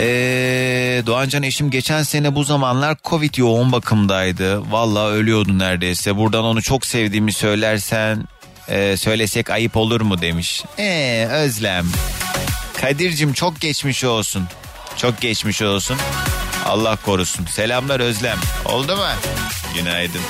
Ee, Doğancan eşim geçen sene bu zamanlar Covid yoğun bakımdaydı. Vallahi ölüyordu neredeyse. Buradan onu çok sevdiğimi söylersen e, söylesek ayıp olur mu demiş. Ee, Özlem. Kadir'cim çok geçmiş olsun. Çok geçmiş olsun. Allah korusun. Selamlar Özlem. Oldu mu? Günaydın.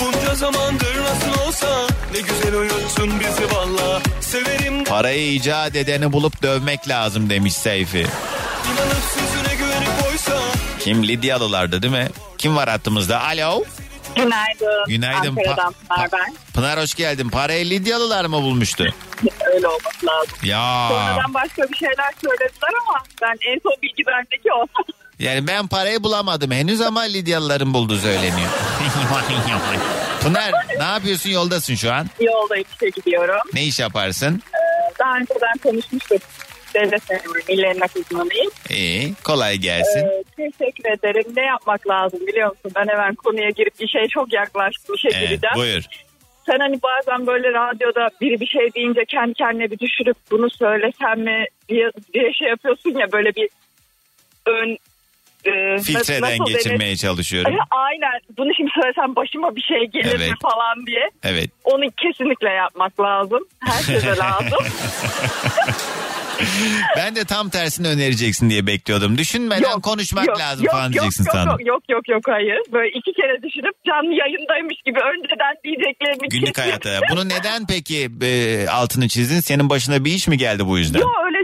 Bunca zamandır nasıl olsa ne güzel uyuttun bizi valla. Severim Parayı icat edeni bulup dövmek lazım demiş Seyfi. inanıp sözüne güvenip oysa. Kim Lidyalılardı değil mi? Kim var hattımızda? Alo. Günaydın. Günaydın. Ankara'dan Pınar ben. Pınar hoş geldin. Parayı Lidyalılar mı bulmuştu? Öyle olması lazım. Ya. Sonradan başka bir şeyler söylediler ama ben en son bilgi bendeki o. Yani ben parayı bulamadım henüz ama Lidyalıların bulduğu söyleniyor. Pınar ne yapıyorsun yoldasın şu an? Yoldayım işe gidiyorum. Ne iş yaparsın? Ee, daha önceden konuşmuştuk. Devlet memuru, milli emlak uzmanıyım. İyi kolay gelsin. Ee, teşekkür ederim. Ne yapmak lazım biliyor musun? Ben hemen konuya girip işe çok yaklaştım. İşe Evet, gireceğim. buyur. Sen hani bazen böyle radyoda biri bir şey deyince kendi kendine bir düşürüp bunu söylesem mi diye, diye şey yapıyorsun ya böyle bir ön e, Filtreden nasıl denir? geçirmeye çalışıyorum. E, Aynen. Bunu şimdi söylesem başıma bir şey gelir mi Evet. falan diye. Evet. Onu kesinlikle yapmak lazım. Herkese lazım. Ben de tam tersini önereceksin diye bekliyordum. Düşünmeden konuşmak Yok, lazım yok, falan yok, diyeceksin yok, sandım. Yok yok yok yok hayır. Böyle iki kere düşünüp canlı yayındaymış gibi önceden diyeceklerimi Günlük kesip- hayatta. Bunu neden peki e, altını çizdin? Senin başına bir iş mi geldi bu yüzden? Yok öyle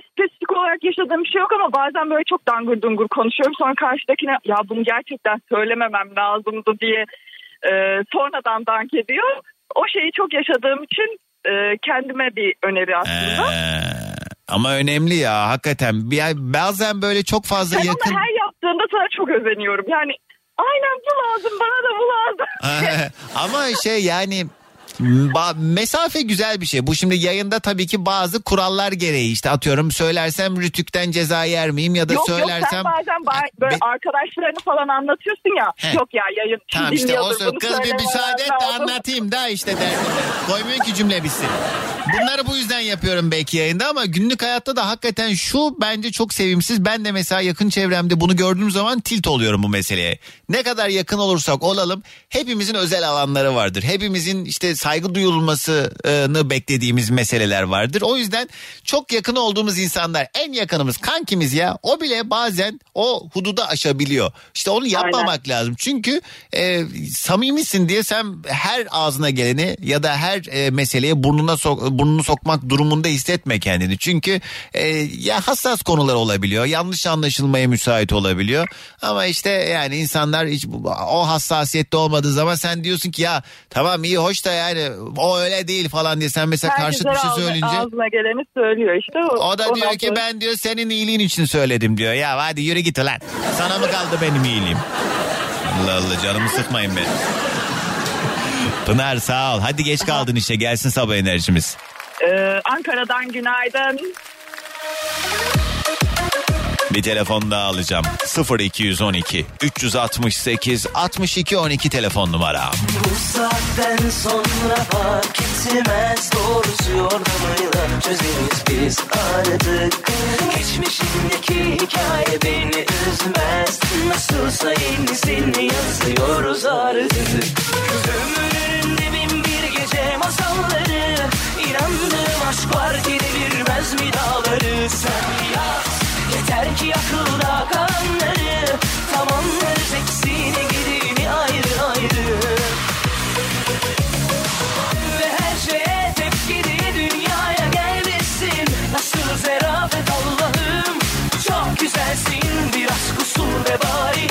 olarak yaşadığım bir şey yok ama bazen böyle çok dangur dungur konuşuyorum. Sonra karşıdakine ya bunu gerçekten söylememem lazımdı diye e, sonradan dank ediyor. O şeyi çok yaşadığım için e, kendime bir öneri aslında. Ee, ama önemli ya hakikaten. Bir, bazen böyle çok fazla Ben yakın... her yaptığında sana çok özeniyorum. Yani aynen bu lazım bana da bu lazım. Ama şey yani mesafe güzel bir şey. Bu şimdi yayında tabii ki bazı kurallar gereği işte atıyorum söylersem rütükten ceza yer miyim ya da yok yok söylersem sen bazen ba- böyle arkadaşlarını falan anlatıyorsun ya. He. Yok ya yayın Tamam işte o kız bir müsaade et de anlatayım da işte derdim. Koymuyor ki cümle bitsin. Bunları bu yüzden yapıyorum belki yayında ama günlük hayatta da hakikaten şu bence çok sevimsiz. Ben de mesela yakın çevremde bunu gördüğüm zaman tilt oluyorum bu meseleye. Ne kadar yakın olursak olalım hepimizin özel alanları vardır. Hepimizin işte saygı duyulmasını beklediğimiz meseleler vardır. O yüzden çok yakın olduğumuz insanlar en yakınımız kankimiz ya o bile bazen o hududa aşabiliyor. İşte onu yapmamak lazım. Çünkü e, samimisin diye sen her ağzına geleni ya da her e, meseleye burnuna sok, burnunu sokmak durumunda hissetme kendini. Çünkü e, ya hassas konular olabiliyor. Yanlış anlaşılmaya müsait olabiliyor. Ama işte yani insanlar hiç o hassasiyette olmadığı zaman sen diyorsun ki ya tamam iyi hoş da yani o öyle değil falan diye sen mesela Herkes karşıt bir şey söyleyince Ağzına geleni söylüyor işte. o da diyor ki ben diyor senin iyiliğin için söyledim diyor. Ya hadi yürü git lan. Sana mı kaldı benim iyiliğim? Allah Allah canımı sıkmayın be. Pınar sağ ol. Hadi geç kaldın işe gelsin sabah enerjimiz. Ee, Ankara'dan günaydın. Bir telefon daha alacağım. 0212 368 62 12 telefon numara. Bu saatten sonra fark etmez Doğrusu yordamıyla çözeriz biz artık Geçmişindeki hikaye beni üzmez Nasılsa yenisini yazıyoruz artık Gözümün bin bir gece masalları. İnandığım aşk var ki devirmez mi dağları? Sen yaz yeter ki akılda kalanları. Tamamlarız eksini gidini ayrı ayrı? Ve her şeye tepki diye dünyaya gelmişsin Nasıl zerafet Allah'ım? Çok güzelsin biraz kusur ve bari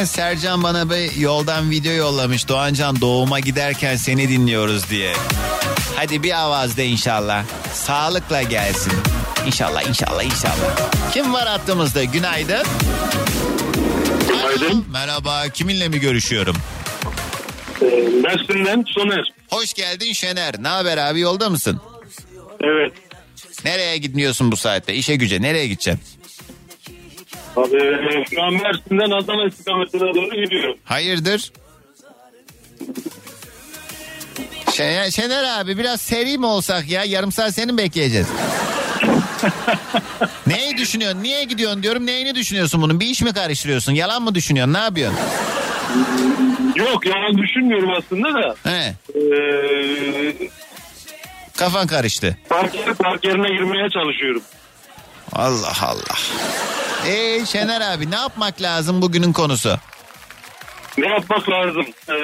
Aa, Sercan bana bir yoldan video yollamış. Doğancan doğuma giderken seni dinliyoruz diye. Hadi bir avazda inşallah. Sağlıkla gelsin. İnşallah inşallah inşallah. Kim var hattımızda? Günaydın. Günaydın. Merhaba kiminle mi görüşüyorum? Mersin'den Soner. Hoş geldin Şener. Ne haber abi yolda mısın? Evet. Nereye gidiyorsun bu saatte? İşe güce nereye gideceksin? Abi şu an Mersin'den Adana istikametine doğru gidiyorum. Hayırdır? Şener, Şener abi biraz seri mi olsak ya? Yarım saat seni mi bekleyeceğiz? Neyi düşünüyorsun? Niye gidiyorsun diyorum. Neyini düşünüyorsun bunun? Bir iş mi karıştırıyorsun? Yalan mı düşünüyorsun? Ne yapıyorsun? Yok yalan düşünmüyorum aslında da. He. Ee, Kafan karıştı. park, yeri- park yerine girmeye çalışıyorum. Allah Allah. Ee Şener abi ne yapmak lazım bugünün konusu? Ne yapmak lazım? Ee,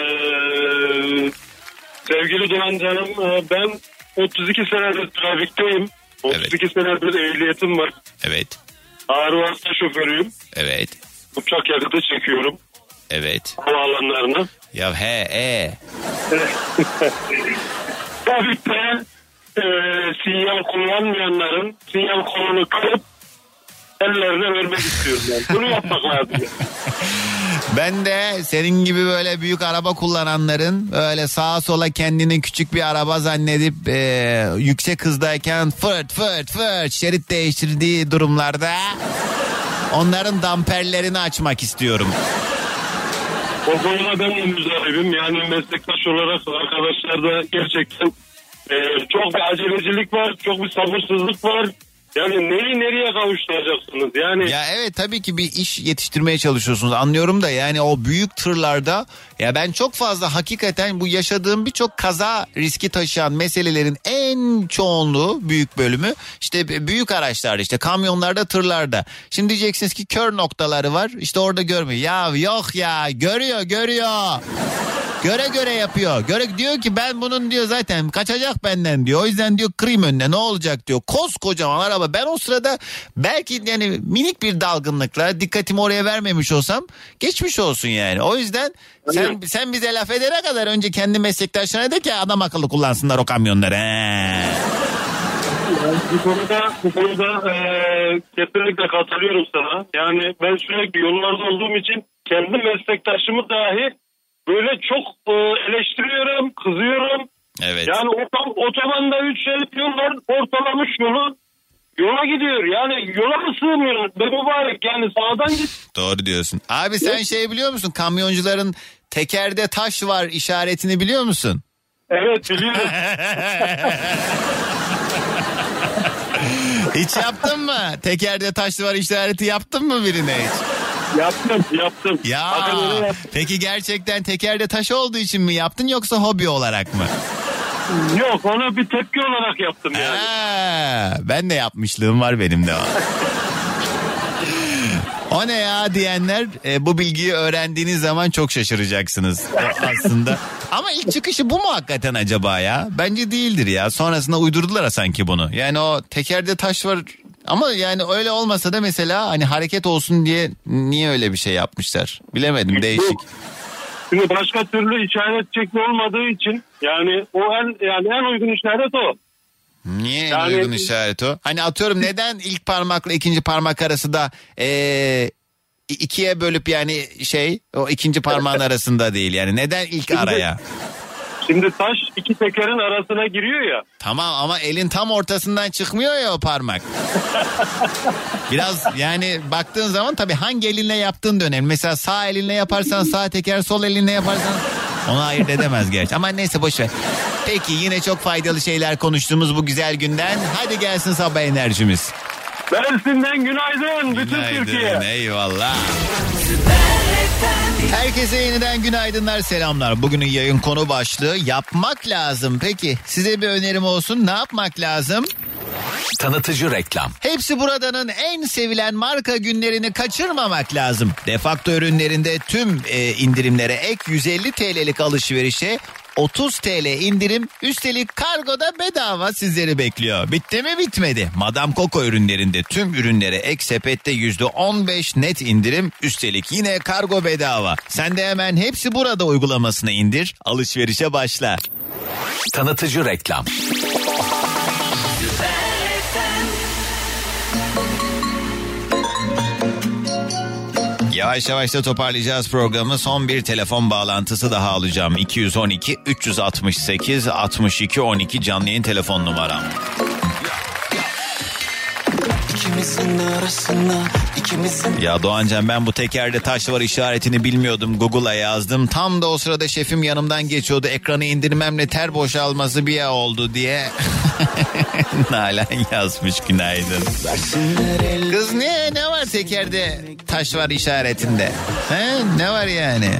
sevgili Doğan Canım e, ben 32 senedir trafikteyim. 32 senedir ehliyetim var. Evet. Ağır vasıta şoförüyüm. Evet. Uçak yakıtı çekiyorum Evet. havaalanlarına. Ya he e. Trafikte e, sinyal kullanmayanların sinyal kolunu kırıp ellerine vermek istiyorum ben. Bunu yapmak lazım. Ben de senin gibi böyle büyük araba kullananların öyle sağa sola kendini küçük bir araba zannedip e, yüksek hızdayken fırt fırt fırt şerit değiştirdiği durumlarda onların damperlerini açmak istiyorum. O konuda ben de müzdaribim. Yani meslektaş olarak arkadaşlarda gerçekten e, çok bir acelecilik var. Çok bir sabırsızlık var. Yani neyi nereye kavuşturacaksınız? Yani Ya evet tabii ki bir iş yetiştirmeye çalışıyorsunuz anlıyorum da yani o büyük tırlarda ya ben çok fazla hakikaten bu yaşadığım birçok kaza riski taşıyan meselelerin en çoğunluğu büyük bölümü işte büyük araçlarda işte kamyonlarda tırlarda. Şimdi diyeceksiniz ki kör noktaları var işte orada görmüyor. Ya yok ya görüyor görüyor. Göre göre yapıyor. Göre diyor ki ben bunun diyor zaten kaçacak benden diyor. O yüzden diyor kırayım önüne ne olacak diyor. Koskocaman araba. Ben o sırada belki yani minik bir dalgınlıkla dikkatimi oraya vermemiş olsam geçmiş olsun yani. O yüzden sen sen bize laf edene kadar önce kendi meslektaşlarına de ki adam akıllı kullansınlar o kamyonları. He. bu konuda, bu konuda e, kesinlikle katılıyorum sana. Yani ben sürekli yollarda olduğum için kendi meslektaşımı dahi böyle çok e, eleştiriyorum, kızıyorum. Evet. Yani otom, otobanda 3 şerit yol var, ortalamış yolu yola gidiyor. Yani yola mı sığmıyor? Be mübarek yani sağdan git. Doğru diyorsun. Abi sen şey biliyor musun? Kamyoncuların tekerde taş var işaretini biliyor musun? Evet biliyorum. Hiç yaptın mı? Tekerde taş var işareti yaptın mı birine hiç? Yaptım yaptım. Ya yaptım. peki gerçekten tekerde taş olduğu için mi yaptın yoksa hobi olarak mı? Yok ona bir tepki olarak yaptım yani. Ha, ben de yapmışlığım var benim de. O ne ya diyenler e, bu bilgiyi öğrendiğiniz zaman çok şaşıracaksınız O aslında. Ama ilk çıkışı bu mu hakikaten acaba ya? Bence değildir ya. Sonrasında uydurdular sanki bunu. Yani o tekerde taş var ama yani öyle olmasa da mesela hani hareket olsun diye niye öyle bir şey yapmışlar? Bilemedim değişik. Şimdi başka türlü işaret şekli olmadığı için yani o en yani en uygun işaret o. Niye en Yani- uygun işaret o? Hani atıyorum neden ilk parmakla ikinci parmak arası da ee, ikiye bölüp yani şey o ikinci parmağın arasında değil yani neden ilk araya? Şimdi taş iki tekerin arasına giriyor ya. Tamam ama elin tam ortasından çıkmıyor ya o parmak. Biraz yani baktığın zaman tabii hangi elinle yaptığın da önemli. Mesela sağ elinle yaparsan sağ teker, sol elinle yaparsan onu ayırt edemez gerçi. Ama neyse boş ver. Peki yine çok faydalı şeyler konuştuğumuz bu güzel günden. Hadi gelsin sabah enerjimiz. Mersin'den günaydın bütün Türkiye. Günaydın, eyvallah. Herkese yeniden günaydınlar selamlar. Bugünün yayın konu başlığı yapmak lazım. Peki size bir önerim olsun ne yapmak lazım? Tanıtıcı reklam. Hepsi buradanın en sevilen marka günlerini kaçırmamak lazım. Defakto ürünlerinde tüm e, indirimlere ek 150 TL'lik alışverişe 30 TL indirim üstelik kargoda bedava sizleri bekliyor. Bitti mi bitmedi. Madame Coco ürünlerinde tüm ürünlere ek sepette %15 net indirim üstelik yine kargo bedava. Sen de hemen hepsi burada uygulamasını indir alışverişe başla. Tanıtıcı reklam. Yavaş yavaş da toparlayacağız programı. Son bir telefon bağlantısı daha alacağım. 212 368 62 12 canlı yayın telefon numaram. Ya Doğancan ben bu tekerde taş var işaretini bilmiyordum. Google'a yazdım. Tam da o sırada şefim yanımdan geçiyordu. Ekranı indirmemle ter boşalması bir ya oldu diye. Nalan yazmış günaydın. Kız ne ne var tekerde taş var işaretinde? He? Ne var yani?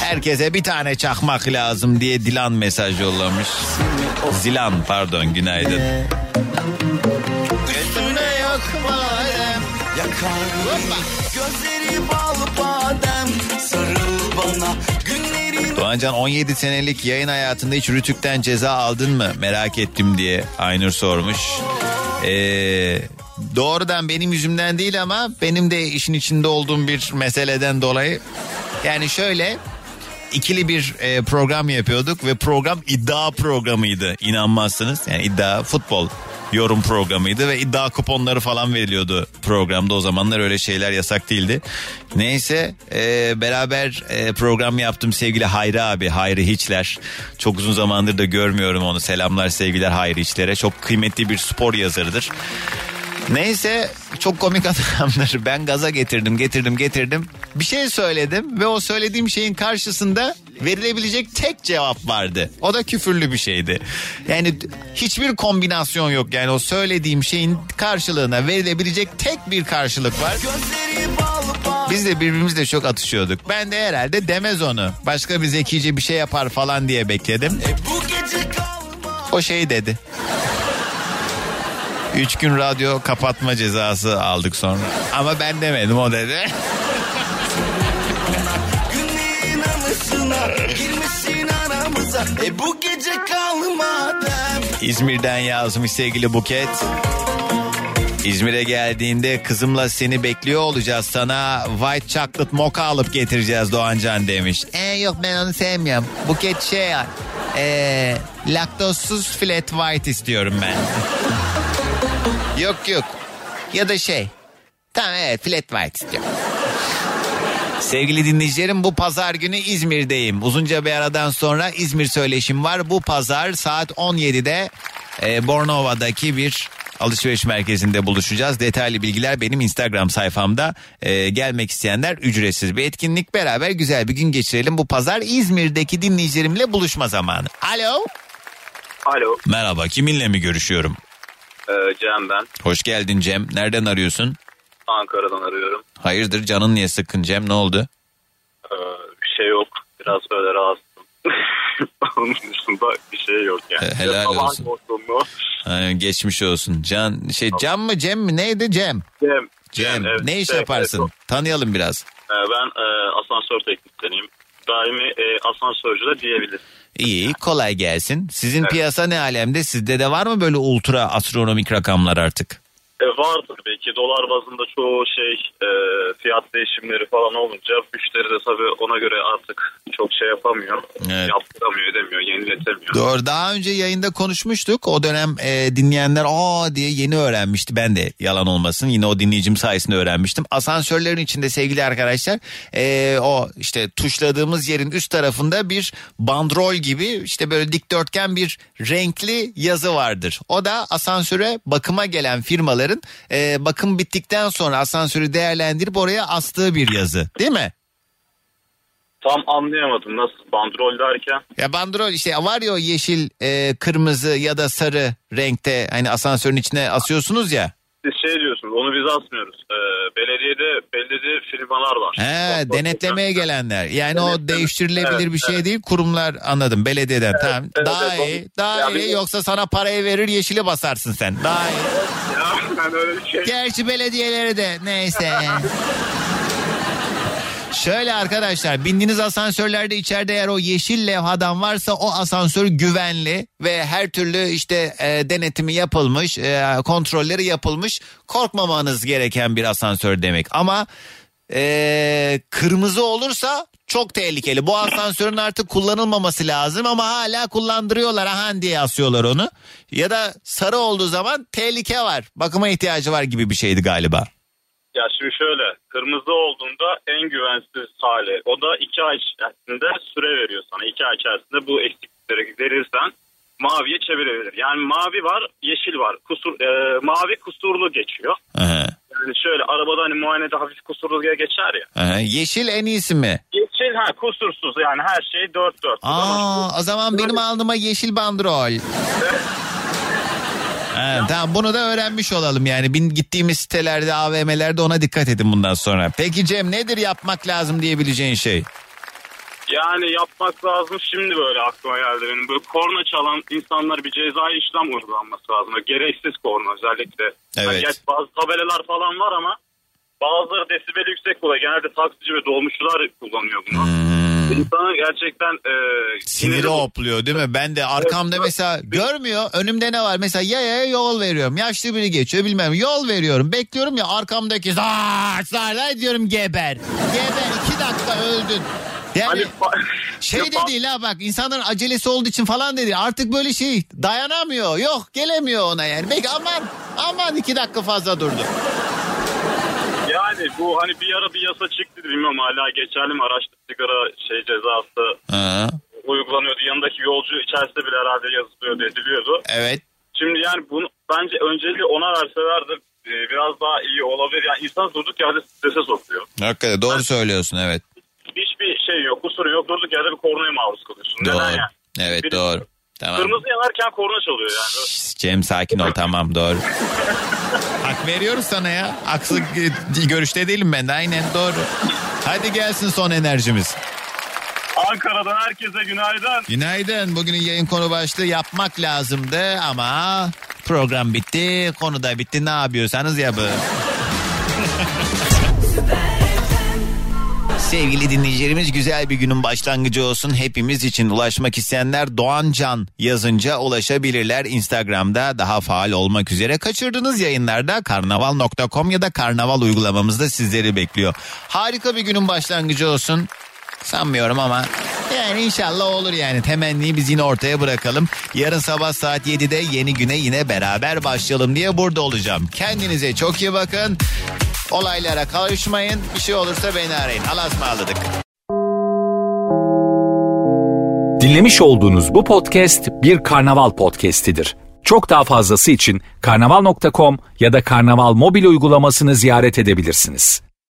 Herkese bir tane çakmak lazım diye Dilan mesaj yollamış. Zilan pardon günaydın. Üstünde yok Yakar Gözleri bal badem Sarıl bana Günleri Doğancan 17 senelik yayın hayatında hiç Rütük'ten ceza aldın mı? Merak ettim diye Aynur sormuş. Ee, doğrudan benim yüzümden değil ama benim de işin içinde olduğum bir meseleden dolayı. Yani şöyle ikili bir e, program yapıyorduk ve program iddia programıydı inanmazsınız. Yani iddia futbol yorum programıydı ve iddia kuponları falan veriliyordu programda o zamanlar öyle şeyler yasak değildi. Neyse e, beraber e, program yaptım sevgili Hayri abi Hayri Hiçler. Çok uzun zamandır da görmüyorum onu selamlar sevgiler Hayri Hiçler'e çok kıymetli bir spor yazarıdır. Neyse çok komik adamdır. Ben gaza getirdim getirdim getirdim. Bir şey söyledim ve o söylediğim şeyin karşısında verilebilecek tek cevap vardı. O da küfürlü bir şeydi. Yani hiçbir kombinasyon yok. Yani o söylediğim şeyin karşılığına verilebilecek tek bir karşılık var. Biz de birbirimizle çok atışıyorduk. Ben de herhalde demez onu. Başka bir zekice bir şey yapar falan diye bekledim. O şey dedi. Üç gün radyo kapatma cezası aldık sonra. Ama ben demedim o dedi. E bu gece kalmadan İzmir'den yazmış sevgili Buket. İzmir'e geldiğinde kızımla seni bekliyor olacağız. Sana white chocolate mocha alıp getireceğiz Doğancan demiş. E yok ben onu sevmiyorum. Buket şey e, laktozsuz flat white istiyorum ben. Yok yok. Ya da şey. Tamam evet flat white istiyorum. Sevgili dinleyicilerim bu pazar günü İzmir'deyim. Uzunca bir aradan sonra İzmir söyleşim var. Bu pazar saat 17'de e, Bornova'daki bir alışveriş merkezinde buluşacağız. Detaylı bilgiler benim Instagram sayfamda. E, gelmek isteyenler ücretsiz bir etkinlik. Beraber güzel bir gün geçirelim. Bu pazar İzmir'deki dinleyicilerimle buluşma zamanı. Alo. Alo. Merhaba kiminle mi görüşüyorum? Ee, Cem ben. Hoş geldin Cem. Nereden arıyorsun? Ankara'dan arıyorum. Hayırdır canın niye sıkkın Cem ne oldu? Ee, bir şey yok. Biraz böyle rahatsızım. Onun dışında bir şey yok yani. He- helal Sabah olsun. yorgunluğu. Ay, geçmiş olsun. Can şey Cem mi Cem mi neydi Cem? Cem. Cem evet. ne iş Evet, yaparsın? evet. Tanıyalım biraz. Ee, ben e, asansör teknisyeniyim. Daimi e, asansörcü de diyebiliriz. İyi kolay gelsin. Sizin piyasa ne alemde? Sizde de var mı böyle ultra astronomik rakamlar artık? E, vardır belki dolar bazında çoğu şey e, fiyat değişimleri falan olunca müşteri de tabii ona göre artık çok şey yapamıyor. Evet. Yaptıramıyor edemiyor yeniletemiyor. Doğru daha önce yayında konuşmuştuk. O dönem e, dinleyenler aa diye yeni öğrenmişti. Ben de yalan olmasın yine o dinleyicim sayesinde öğrenmiştim. Asansörlerin içinde sevgili arkadaşlar e, o işte tuşladığımız yerin üst tarafında bir bandrol gibi işte böyle dikdörtgen bir renkli yazı vardır. O da asansöre bakıma gelen firmaların e, bakım bittikten sonra asansörü değerlendirip oraya astığı bir yazı değil mi? Tam anlayamadım nasıl bandrol derken. Ya bandrol işte var ya o yeşil, e, kırmızı ya da sarı renkte hani asansörün içine asıyorsunuz ya. Siz şey diyorsunuz onu biz asmıyoruz. Ee, belediyede belirli firmalar var. He, denetlemeye gelenler. Yani o Denetleme. değiştirilebilir Evet, bir şey evet. değil. Kurumlar anladım belediyeden tamam. evet, daha evet, iyi, daha Ya iyi. bir- Yoksa sana parayı verir yeşili basarsın sen. Daha iyi. Ya ben öyle bir şey. Gerçi belediyeleri de neyse. Şöyle arkadaşlar bindiğiniz asansörlerde içeride eğer o yeşil levhadan varsa o asansör güvenli ve her türlü işte e, denetimi yapılmış, e, kontrolleri yapılmış. Korkmamanız gereken bir asansör demek. Ama e, kırmızı olursa çok tehlikeli. Bu asansörün artık kullanılmaması lazım ama hala kullandırıyorlar ahan diye asıyorlar onu. Ya da sarı olduğu zaman tehlike var. Bakıma ihtiyacı var gibi bir şeydi galiba. Ya şimdi şöyle kırmızı olduğunda en güvensiz hali. O da iki ay içerisinde süre veriyor sana. İki ay içerisinde bu eksiklikleri verirsen maviye çevirebilir. Yani mavi var, yeşil var. Kusur, e, mavi kusurlu geçiyor. Aha. Yani şöyle arabada hani muayenede hafif kusurlu diye geçer ya. Aha. Yeşil en iyisi mi? Yeşil ha kusursuz yani her şey dört dört. Aa, o zaman benim aldığıma yeşil bandrol. Ha, tamam bunu da öğrenmiş olalım yani. Bin, gittiğimiz sitelerde AVM'lerde ona dikkat edin bundan sonra. Peki Cem nedir yapmak lazım diyebileceğin şey? Yani yapmak lazım şimdi böyle aklıma geldi benim. Böyle korna çalan insanlar bir cezai işlem uygulanması lazım. Böyle gereksiz korna özellikle. Evet. Gerçi bazı tabelalar falan var ama bazıları desibel yüksek oluyor. Genelde taksici ve dolmuşçular kullanıyor bunu. İnsana gerçekten e, Siniri hopluyor değil mi? Ben de arkamda mesela görmüyor önümde ne var? Mesela yaya yol veriyorum. Yaşlı biri geçiyor bilmem yol veriyorum. Bekliyorum ya arkamdaki zarla diyorum geber. Geber iki dakika öldün. Yani şey de değil ha bak insanların acelesi olduğu için falan dedi. Artık böyle şey dayanamıyor. Yok gelemiyor ona yani. Belki aman aman iki dakika fazla durdu. Yani bu hani bir ara bir yasa çıktı bilmiyorum hala geçerli mi araçta sigara şey cezası Ha. uygulanıyordu. Yanındaki yolcu içerisinde bile herhalde yazılıyordu ediliyordu. Evet. Şimdi yani bunu bence önceliği ona verselerdi e, biraz daha iyi olabilir. Yani insan durduk yerde strese sokuyor. Hakikaten doğru söylüyorsun evet. Hiçbir şey yok kusuru yok durduk yerde bir kornaya maruz kalıyorsun. Doğru. Neden yani? Evet Biri- doğru. Tamam. Kırmızı yanarken korna çalıyor yani. Cem sakin ol tamam doğru. Hak veriyoruz sana ya. Haksız e, görüşte değilim ben de aynen doğru. Hadi gelsin son enerjimiz. Ankara'dan herkese günaydın. Günaydın. Bugünün yayın konu başlığı yapmak lazımdı ama program bitti. Konu da bitti. Ne yapıyorsanız yapın. Sevgili dinleyicilerimiz güzel bir günün başlangıcı olsun. Hepimiz için ulaşmak isteyenler Doğan Can yazınca ulaşabilirler. Instagram'da daha faal olmak üzere. Kaçırdığınız yayınlarda karnaval.com ya da karnaval uygulamamızda sizleri bekliyor. Harika bir günün başlangıcı olsun. Sanmıyorum ama yani inşallah olur yani temenniyi biz yine ortaya bırakalım. Yarın sabah saat 7'de yeni güne yine beraber başlayalım diye burada olacağım. Kendinize çok iyi bakın. Olaylara karışmayın. Bir şey olursa beni arayın. Allah'a ısmarladık. Dinlemiş olduğunuz bu podcast bir karnaval podcastidir. Çok daha fazlası için karnaval.com ya da karnaval mobil uygulamasını ziyaret edebilirsiniz.